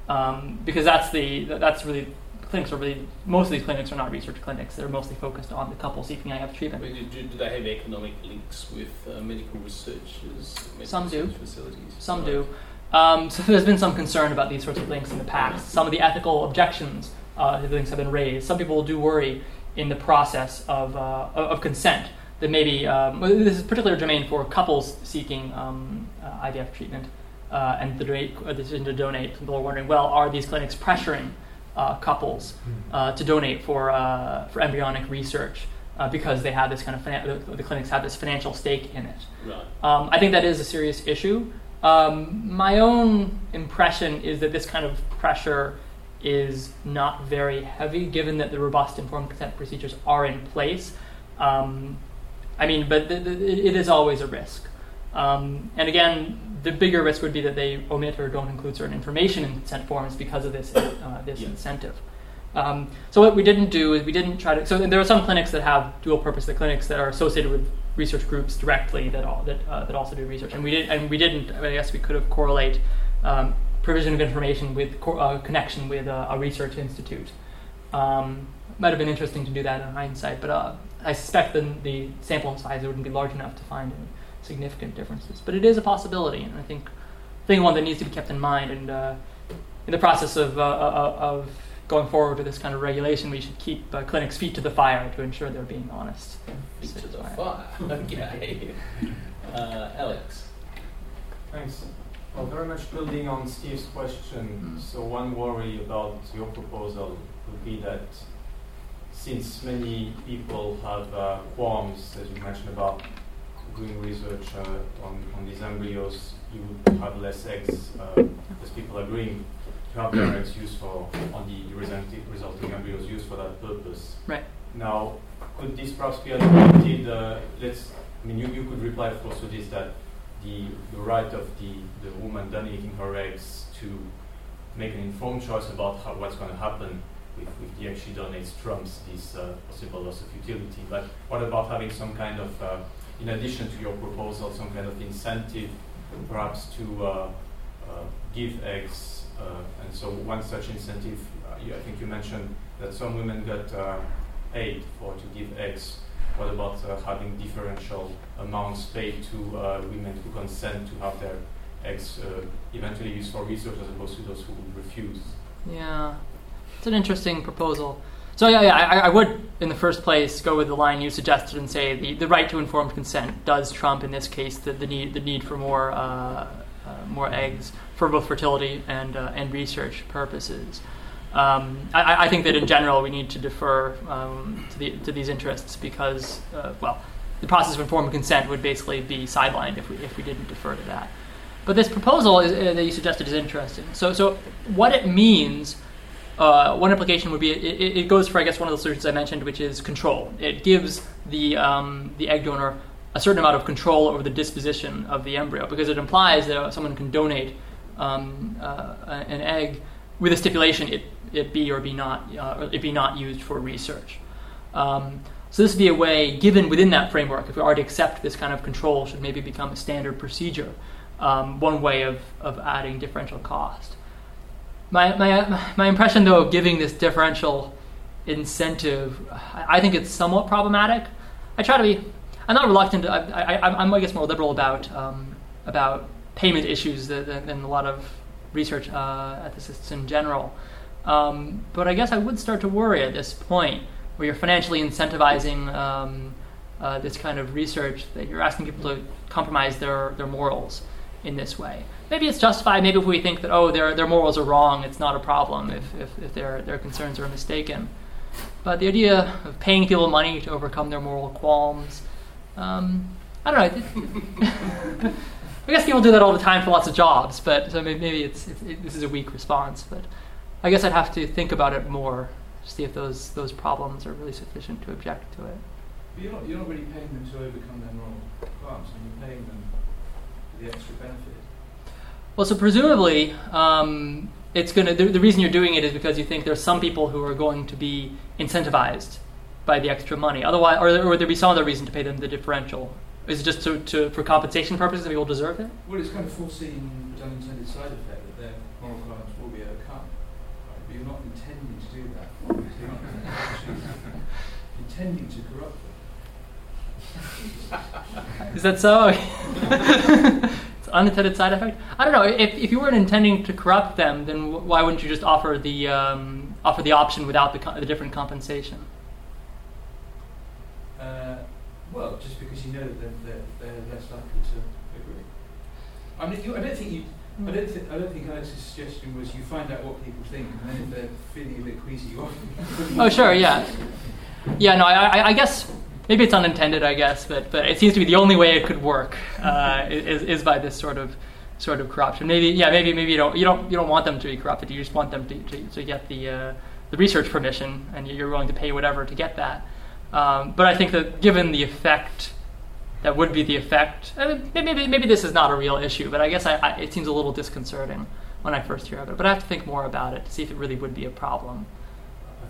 um, because that's the that's really clinics are really most of these clinics are not research clinics. They're mostly focused on the couple seeking IVF treatment. Do, do, they have economic links with uh, medical researchers? Medical some do. Facilities? Some right. do. Um, so there's been some concern about these sorts of links in the past. Some of the ethical objections uh, the links have been raised. Some people do worry in the process of, uh, of consent that maybe um, well, this is particularly germane for couples seeking um, uh, IVF treatment uh, and the donate, decision to donate. People are wondering, well, are these clinics pressuring uh, couples hmm. uh, to donate for, uh, for embryonic research uh, because they have this kind of finan- the, the, clinics have this financial stake in it. Right. Um, I think that is a serious issue. Um, my own impression is that this kind of pressure is not very heavy, given that the robust informed consent procedures are in place. Um, I mean, but the, the, it is always a risk. Um, and again, the bigger risk would be that they omit or don't include certain information in consent forms because of this uh, this yeah. incentive. Um, so what we didn't do is we didn't try to. So there are some clinics that have dual purpose. The clinics that are associated with research groups directly that all, that uh, that also do research, and we did and we didn't. I guess we could have correlate um, provision of information with co- uh, connection with a, a research institute. Um, might have been interesting to do that in hindsight, but uh, I suspect the, the sample size wouldn't be large enough to find any significant differences. But it is a possibility, and I think, I think one that needs to be kept in mind. And uh, in the process of, uh, uh, of going forward with this kind of regulation, we should keep uh, clinics' feet to the fire to ensure they're being honest. Feet to the fire. okay. Uh, Alex. Thanks. Well, very much building on Steve's question. Mm. So one worry about your proposal would be that since many people have uh, qualms, as you mentioned, about doing research uh, on, on these embryos, you would have less eggs, uh, as people agreeing to have their eggs used for, on the resulting, resulting embryos used for that purpose. Right. Now, could this perhaps be adapted? Uh, let's, I mean, you, you could reply, of course, to this that the, the right of the, the woman donating her eggs to make an informed choice about how, what's going to happen with, with the egg she donates trumps this uh, possible loss of utility. But what about having some kind of uh, in addition to your proposal, some kind of incentive perhaps to uh, uh, give eggs. Uh, and so one such incentive, I think you mentioned that some women got paid for to give eggs. What about having differential amounts paid to women who consent to have their eggs eventually used for research as opposed to those who refuse? Yeah, it's an interesting proposal. So yeah, yeah I, I, would, in the first place, go with the line you suggested and say the, the right to informed consent does trump, in this case, the, the need the need for more uh, uh, more eggs for both fertility and uh, and research purposes. Um, I, I, think that in general we need to defer um, to, the, to these interests because, uh, well, the process of informed consent would basically be sidelined if we if we didn't defer to that. But this proposal is, uh, that you suggested is interesting. So so what it means uh, one implication would be it, it, goes for I guess one of the solutions I mentioned, which is control. It gives the um, the egg donor a certain amount of control over the disposition of the embryo because it implies that someone can donate um, uh, an egg with a stipulation it, it be or be not uh, it be not used for research. Um, So this would be a way, given within that framework, if we already accept this kind of control should maybe become a standard procedure, um, one way of, of adding differential cost. My, my, my impression, though, of giving this differential incentive, I, think it's somewhat problematic. I try to be, I'm not reluctant, I, I, I'm, I guess, more liberal about, um, about payment issues than, than, a lot of research uh, ethicists in general. Um, but I guess I would start to worry at this point where you're financially incentivizing um, uh, this kind of research, that you're asking people to compromise their, their morals in this way. Maybe it's justified. Maybe if we think that oh their their morals are wrong, it's not a problem if, if, if their their concerns are mistaken. But the idea of paying people money to overcome their moral qualms, um, I don't know. I guess people do that all the time for lots of jobs, but so maybe it's, it's it, this is a weak response. But I guess I'd have to think about it more to see if those those problems are really sufficient to object to it. But you're not, you're not really paying them to overcome their moral qualms, you're paying them for the extra benefit. Well, so presumably, um, it's going to. The, the, reason you're doing it is because you think there's some people who are going to be incentivized by the extra money. Otherwise, or, or would there be some other reason to pay them the differential? Is it just to, to for compensation purposes and people deserve it? Well, it's kind of foreseeing the unintended side effect that their moral qualms will be overcome. Right? But you're not intending to do that. You're not intending to corrupt them. Is that so? unintended side effect. I don't know. If, if you weren't intending to corrupt them, then why wouldn't you just offer the um, offer the option without the, co- the different compensation? Uh, well, just because you know that they're, they're, they're less likely to agree. I mean, you, I don't think you. I don't, th- I don't think Alex's suggestion was you find out what people think, and then if they're feeling a bit queasy, you offer. oh, sure, yeah, yeah. No, I, I guess maybe it's unintended, I guess, but but it seems to be the only way it could work uh, is is by this sort of sort of corruption. Maybe yeah, maybe maybe you don't you don't you don't want them to be corrupted. You just want them to to, to get the uh, the research permission, and you're willing to pay whatever to get that. Um, but I think that given the effect that would be the effect, I mean, maybe, maybe this is not a real issue, but I guess I, I, it seems a little disconcerting when I first hear of it. But I have to think more about it to see if it really would be a problem.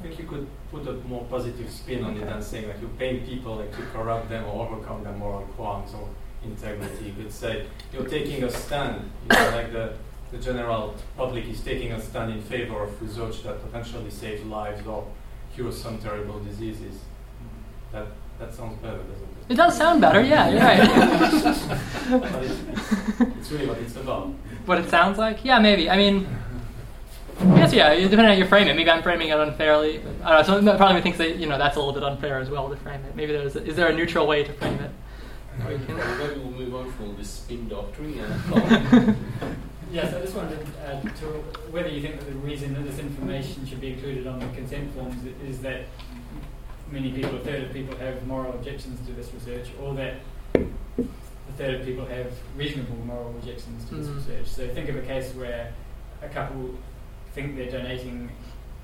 I think you could put a more positive spin on okay. it than saying like you pay people like, you corrupt them or overcome their moral qualms or integrity. You could say you're taking a stand, you know, like the, the general public is taking a stand in favor of research that potentially saves lives or cures some terrible diseases. That that sounds better, doesn't it? It does sound better, yeah, you're right. it's really what it's about. What it sounds like? Yeah, maybe. I mean, I guess, yeah, depending on how you frame it. Maybe I'm framing it unfairly. I don't know, someone probably thinks that, you know, that's a little bit unfair as well to frame it. Maybe there's, a, is there a neutral way to frame it? Maybe we'll move on from this spin doctrine. yes, I just wanted uh, to whether you think that the reason that this information should be included on the consent forms is that many people, a third of people have moral objections to this research, or that a third of people have reasonable moral objections to this mm. research. So think of a case where a couple think they're donating,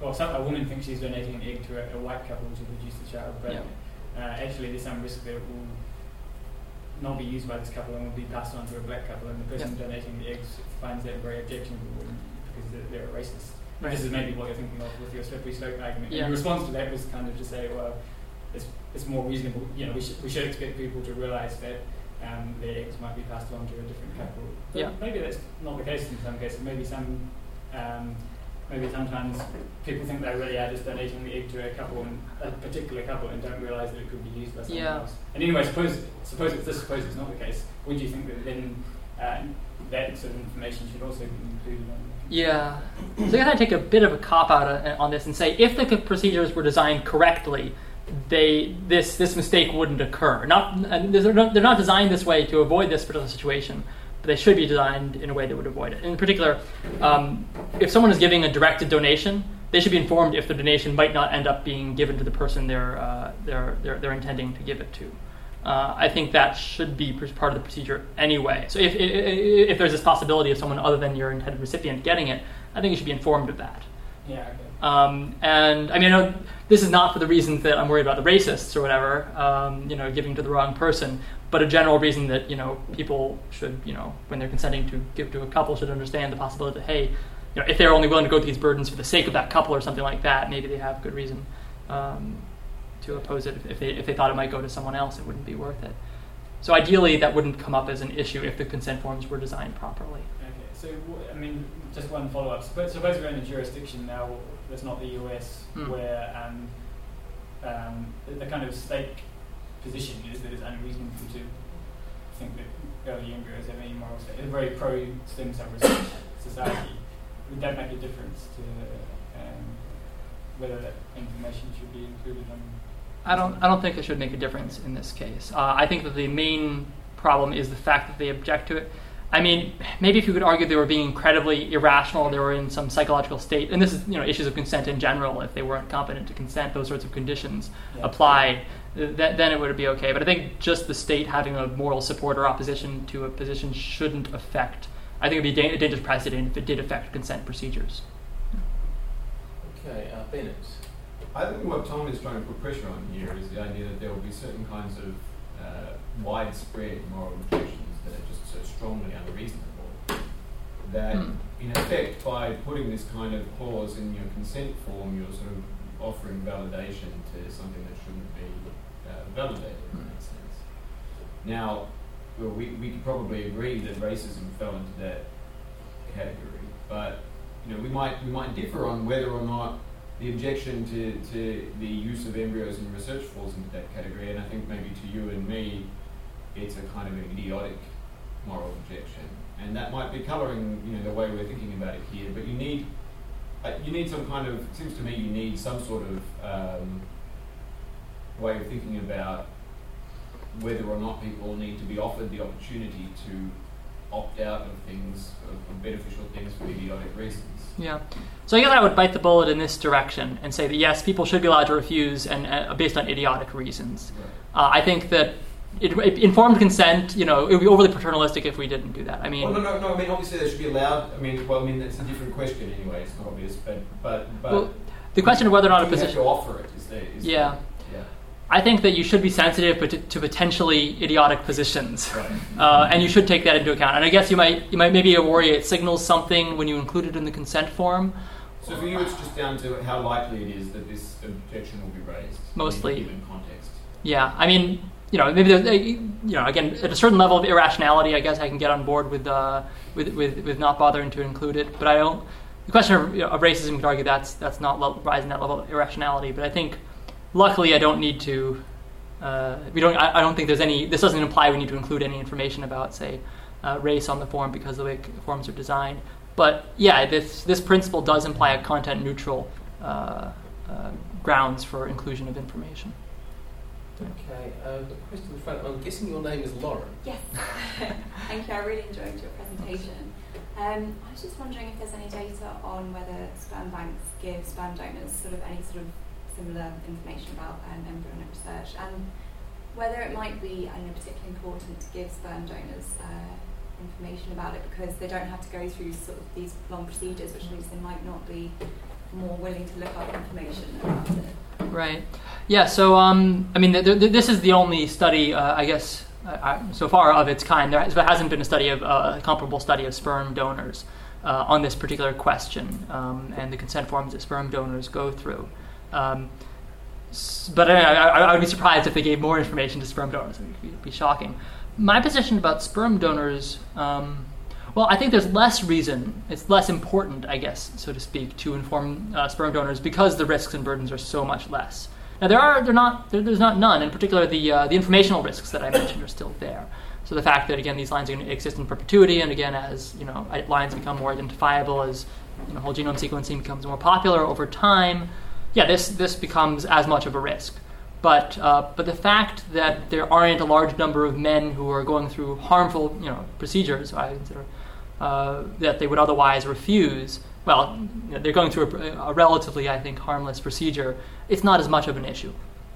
or some, a woman thinks she's donating an egg to a, a white couple to produce the child, but yeah. uh, actually there's some risk that it will not be used by this couple and will be passed on to a black couple, and the person yeah. donating the eggs finds that very objectionable because they're, they're a racist. Right. This is maybe what you're thinking of with your slippery slope argument. Yeah. And your response to that was kind of to say, well, it's, it's more reasonable. You know, we should, we should expect people to realise that um, their eggs might be passed on to a different couple. But yeah. maybe that's not the case in some cases. Maybe some, um, maybe sometimes people think they really are just donating the egg to a couple, and a particular couple, and don't realise that it could be used by someone yeah. else. And anyway, suppose suppose if this suppose it's not the case, would you think that then uh, that sort of information should also be included on? Yeah. So I guess I take a bit of a cop out on this and say if the procedures were designed correctly, they this this mistake wouldn't occur. Not they're not, they're not designed this way to avoid this particular situation, they should be designed in a way that would avoid it. In particular, um, if someone is giving a directed donation, they should be informed if the donation might not end up being given to the person they're uh, they're, they're they're intending to give it to. Uh, I think that should be part of the procedure anyway. So if, if, if, there's this possibility of someone other than your intended recipient getting it, I think you should be informed of that. Yeah. Okay. Um, and I mean, I this is not for the reasons that I'm worried about the racists or whatever, um, you know, giving to the wrong person, but a general reason that you know people should, you know, when they're consenting to give to a couple, should understand the possibility that hey, you know, if they're only willing to go through these burdens for the sake of that couple or something like that, maybe they have good reason. Um, to oppose it. If they, if they thought it might go to someone else, it wouldn't be worth it. So ideally, that wouldn't come up as an issue if the consent forms were designed properly. Okay, so I mean, just one follow up. Suppose, suppose we're in a jurisdiction now that's not the US, Hmm. where um, um, the, the kind of stake position is that it's unreasonable to think that early embryos have any moral state. A very pro stem cell research society. Would that make a difference to um, whether that information should be included on? I don't, I don't think it should make a difference in this case. Uh, I think that the main problem is the fact that they object to it. I mean, maybe if you could argue they were being incredibly irrational, they were in some psychological state, and this is, you know, issues of consent in general. If they weren't competent to consent, those sorts of conditions Yeah. applied, th- th- then it would be okay. But I think just the state having a moral support or opposition to a position shouldn't affect. I think it'd be a dan- dangerous precedent if it did affect consent procedures. Okay, uh, Bennett. I think what Tom is trying to put pressure on here is the idea that there will be certain kinds of uh, widespread moral objections that are just so strongly unreasonable that, Hmm. in effect, by putting this kind of clause in your consent form, you're sort of offering validation to something that shouldn't be validated in that sense. Now, well, we, we could probably agree that racism fell into that category, but you know, we might we might differ on whether or not the objection to, to the use of embryos in research falls into that category, and I think maybe to you and me, it's a kind of an idiotic moral objection, and that might be colouring you know the way we're thinking about it here. But you need uh, you need some kind of it seems to me you need some sort of um, way of thinking about whether or not people need to be offered the opportunity to opt out of things, of, of beneficial things for idiotic reasons. Yeah. So I guess I would bite the bullet in this direction and say that yes, people should be allowed to refuse, and uh, based on idiotic reasons. Right. Uh, I think that it, it- informed consent, you know, it would be overly paternalistic if we didn't do that. I mean, Well, no, no, no. I mean, obviously they should be allowed. I mean, well, I mean that's a different question anyway. It's not obvious, but but but well, the question of whether or not a position. to offer it is the is Yeah. yeah I think that you should be sensitive but to, to potentially idiotic positions, right. uh, and you should take that into account. And I guess you might you might maybe worry it signals something when you include it in the consent form. So for you, it's just down to how likely it is that this objection will be raised. Mostly. in a given context. Yeah, I mean, you know, maybe there's, you know, again, at a certain level of irrationality, I guess I can get on board with uh, with, with with not bothering to include it. But I don't. The question of, you know, of racism, you could argue that's that's not rising that level of irrationality. But I think, luckily, I don't need to. Uh, we don't. I, I don't think there's any. This doesn't imply we need to include any information about, say, uh, race on the form because of the way forms are designed. But yeah, this this principle does imply a content neutral uh, uh, grounds for inclusion of information. Okay, uh, the question in the front. I'm guessing your name is Lauren. Yes, thank you. I really enjoyed your presentation. Um, I was just wondering if there's any data on whether sperm banks give sperm donors sort of any sort of similar information about um, embryonic research and whether it might be I know, particularly important to give sperm donors uh, information about it because they don't have to go through sort of these long procedures, which means they might not be more willing to look up information about it. Right. Yeah. So, um, I mean, th- th- this is the only study, uh, I guess, uh, so far of its kind. There, has, there hasn't been a study of uh, a comparable study of sperm donors uh, on this particular question um, and the consent forms that sperm donors go through. Um, but I, I, I would be surprised if they gave more information to sperm donors. It would be, shocking. My position about sperm donors. Um, well, I think there's less reason, it's less important, I guess, so to speak, to inform uh, sperm donors because the risks and burdens are so much less. Now, there are, not, there, there's not none. In particular, the, uh, the informational risks that I mentioned are still there. So the fact that, again, these lines are going to exist in perpetuity, and again, as you know, lines become more identifiable, as you know, whole genome sequencing becomes more popular over time, yeah, this, this becomes as much of a risk. But, uh, but the fact that there aren't a large number of men who are going through harmful you know, procedures, I consider, uh, that they would otherwise refuse, well, they're going through a, a relatively, I think, harmless procedure, it's not as much of an issue.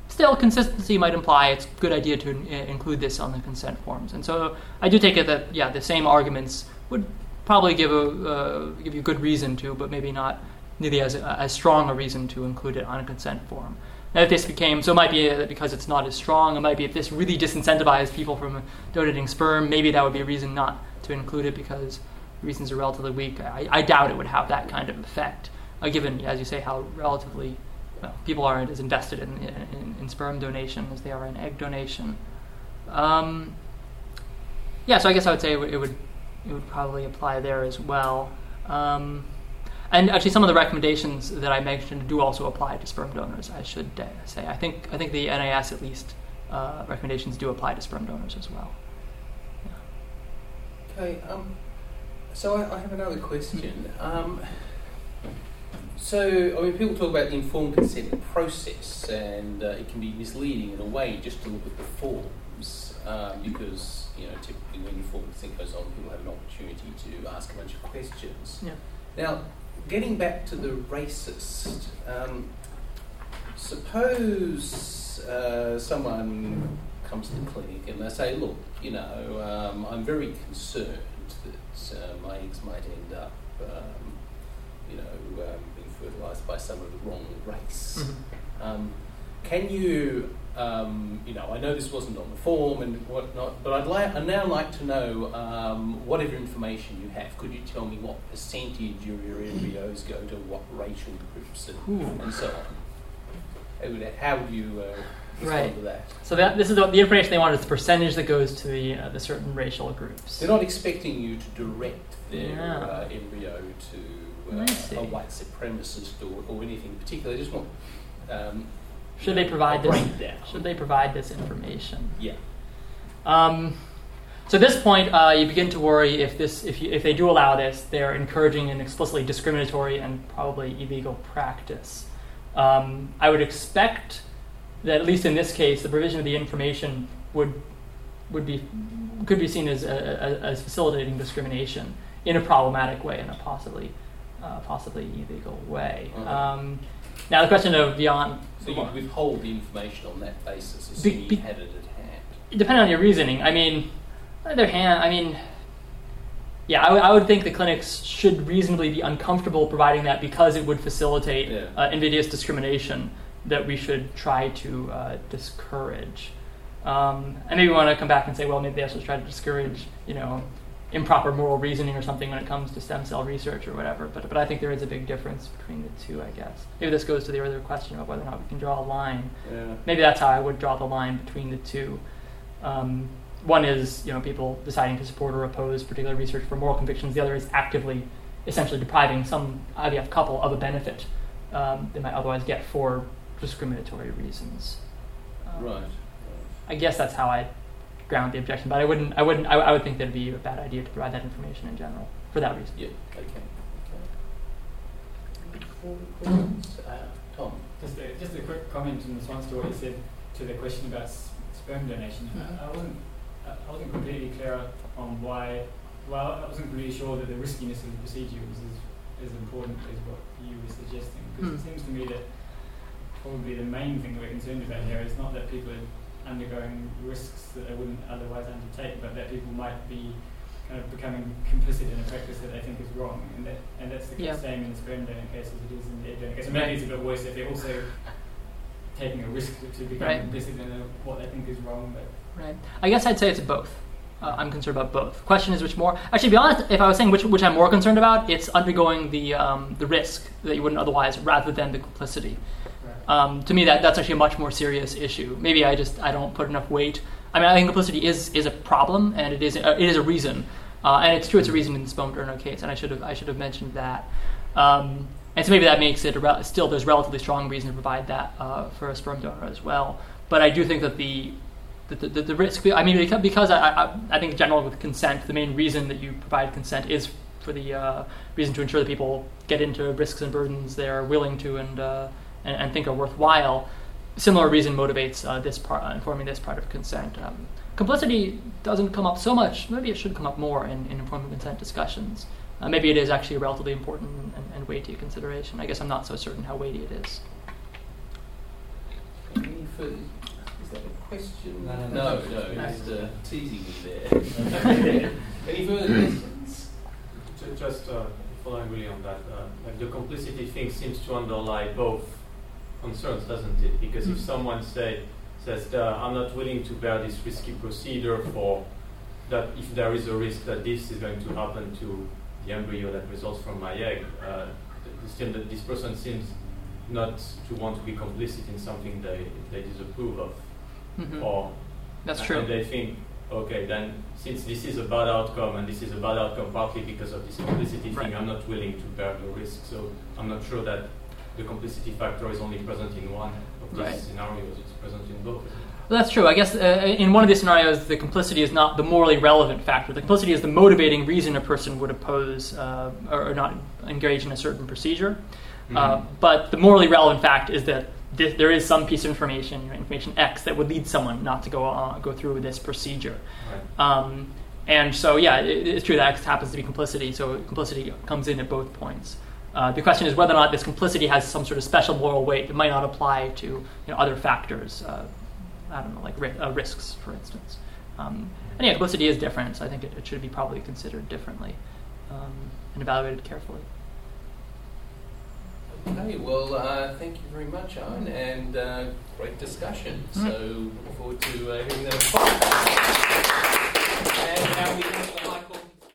Still, consistency might imply it's a good idea to in- include this on the consent forms. And so I do take it that, yeah, the same arguments would probably give, a, uh, give you good reason to, but maybe not nearly as, as strong a reason to include it on a consent form. Now, if this became, so it might be because it's not as strong, it might be if this really disincentivized people from donating sperm, maybe that would be a reason not to include it because reasons are relatively weak. I, I doubt it would have that kind of effect, uh, given, as you say, how relatively well, people aren't as invested in, in, in sperm donation as they are in egg donation. Um, yeah, so I guess I would say it would, it would, it would probably apply there as well. Um, and actually, some of the recommendations that I mentioned do also apply to sperm donors. I should uh, say. I think I think the NIS at least uh, recommendations do apply to sperm donors as well. Okay, um, so I, I have another question. Um, so, I mean, people talk about the informed consent process, and uh, it can be misleading in a way just to look at the forms, um, because, you know, typically when informed consent goes on, people have an opportunity to ask a bunch of questions. Yeah. Now, getting back to the racist, um, suppose uh, someone comes to the clinic and they say, look, you know, um, I'm very concerned that uh, my eggs might end up, um, you know, um, being fertilised by someone of the wrong race. Mhm. Um, can you, um, you know, I know this wasn't on the form and whatnot, but I'd, like, I'd now like to know um, whatever information you have. Could you tell me what percentage of your embryos go to what racial groups and, and so on? How would, you uh, respond Right. to that? So that this is the, the information they want is the percentage that goes to the uh, the certain racial groups. They're not expecting you to direct their Yeah. uh, embryo to uh, a white supremacist or, or anything in particular. They just want. Um, Should they provide this? Should they provide this information? Yeah. Um, so at this point, uh, you begin to worry if this, if, you, if they do allow this, they're encouraging an explicitly discriminatory and probably illegal practice. Um, I would expect that at least in this case, the provision of the information would would be could be seen as a, a, as facilitating discrimination in a problematic way, in a possibly uh, possibly illegal way. Mhm. Um, now the question of beyond So you withhold the information on that basis, assuming be- you had it at hand. depending on your reasoning. I mean, on the other hand, I mean, yeah, I, w- I would think the clinics should reasonably be uncomfortable providing that because it would facilitate Yeah. uh, invidious discrimination that we should try to uh, discourage. Um, and maybe we want to come back and say, well, maybe they should try to discourage, you know, improper moral reasoning or something when it comes to stem cell research or whatever. But, but I think there is a big difference between the two, I guess. Maybe this goes to the earlier question of whether or not we can draw a line Yeah. maybe that's how I would draw the line between the two. Um, one is you know people deciding to support or oppose particular research for moral convictions. The other is actively, essentially depriving some IVF couple of a benefit um, they might otherwise get for discriminatory reasons. Um, Right. I guess that's how I ground the objection, but I wouldn't. I wouldn't. I, I would think that'd be a bad idea to provide that information in general for that reason. Yeah. Okay. okay. Further questions? Uh, Tom. Just a, just a quick comment in response to what you said to the question about s- sperm donation. I, I wasn't I I wasn't completely clear on why. Well, I wasn't really sure that the riskiness of the procedure was as, as important as what you were suggesting. Because it Hmm. seems to me that probably the main thing that we're concerned about here is not that people are undergoing risks that they wouldn't otherwise undertake, but that people might be kind of becoming complicit in a practice that they think is wrong, and that and that's the Yeah. same in the sperm donor case as it is in the egg donor case. And maybe it's a bit worse if they're also taking a risk to, to become Right. complicit in a, what they think is wrong. But Right. I guess I'd say it's both. Uh, I'm concerned about both. Question is which more. Actually, to be honest, if I was saying which which I'm more concerned about, it's undergoing the um, the risk that you wouldn't otherwise, rather than the complicity. Um, to me, that that's actually a much more serious issue. Maybe I just I don't put enough weight. I mean, I think complicity is is a problem, and it is a, it is a reason, uh, and it's true. It's a reason in the sperm donor case, and I should have I should have mentioned that. Um, and so maybe that makes it a rel- still there's relatively strong reason to provide that uh, for a sperm donor as well. But I do think that the the, the, the risk. I mean, because, because I, I, I think in general with consent, the main reason that you provide consent is for the uh, reason to ensure that people get into risks and burdens they are willing to and uh, and, and think are worthwhile. Similar reason motivates uh, this part, uh, informing this part of consent. Um, complicity doesn't come up so much. Maybe it should come up more in, in informed consent discussions. Uh, maybe it is actually a relatively important and, and weighty consideration. I guess I'm not so certain how weighty it is. Any further? Is that a question? No, no, no, no. no, just uh, teasing me there. Any further questions? Just uh, following really on that, uh, like the complicity thing seems to underlie both concerns, doesn't it? Because if Mm. someone say says, uh, "I'm not willing to bear this risky procedure for that," if there is a risk that this is going to happen to the embryo that results from my egg, uh, th- this person seems not to want to be complicit in something they, they disapprove of. Mhm. Or That's and true. they think, okay, then since this is a bad outcome and this is a bad outcome partly because of this complicity Right. thing, I'm not willing to bear the risk. So I'm not sure that the complicity factor is only present in one of these Right. scenarios. It's present in both. Well, that's true. I guess uh, in one of these scenarios, the complicity is not the morally relevant factor. The complicity is the motivating reason a person would oppose uh, or, or not engage in a certain procedure. Uh, Mhm. but the morally relevant fact is that thi- there is some piece of information, you know, information X, that would lead someone not to go uh, go through this procedure. Right. Um, and so, yeah, it, it's true that X happens to be complicity, so complicity comes in at both points. Uh, the question is whether or not this complicity has some sort of special moral weight that might not apply to you know, other factors. Uh, I don't know, like ri- uh, risks, for instance. Um, and yeah, complicity is different, so I think it, it should be probably considered differently um, and evaluated carefully. Okay, well, uh, thank you very much, Owen, and uh, great discussion. Mm. So, look forward to uh, hearing that. And now we have Michael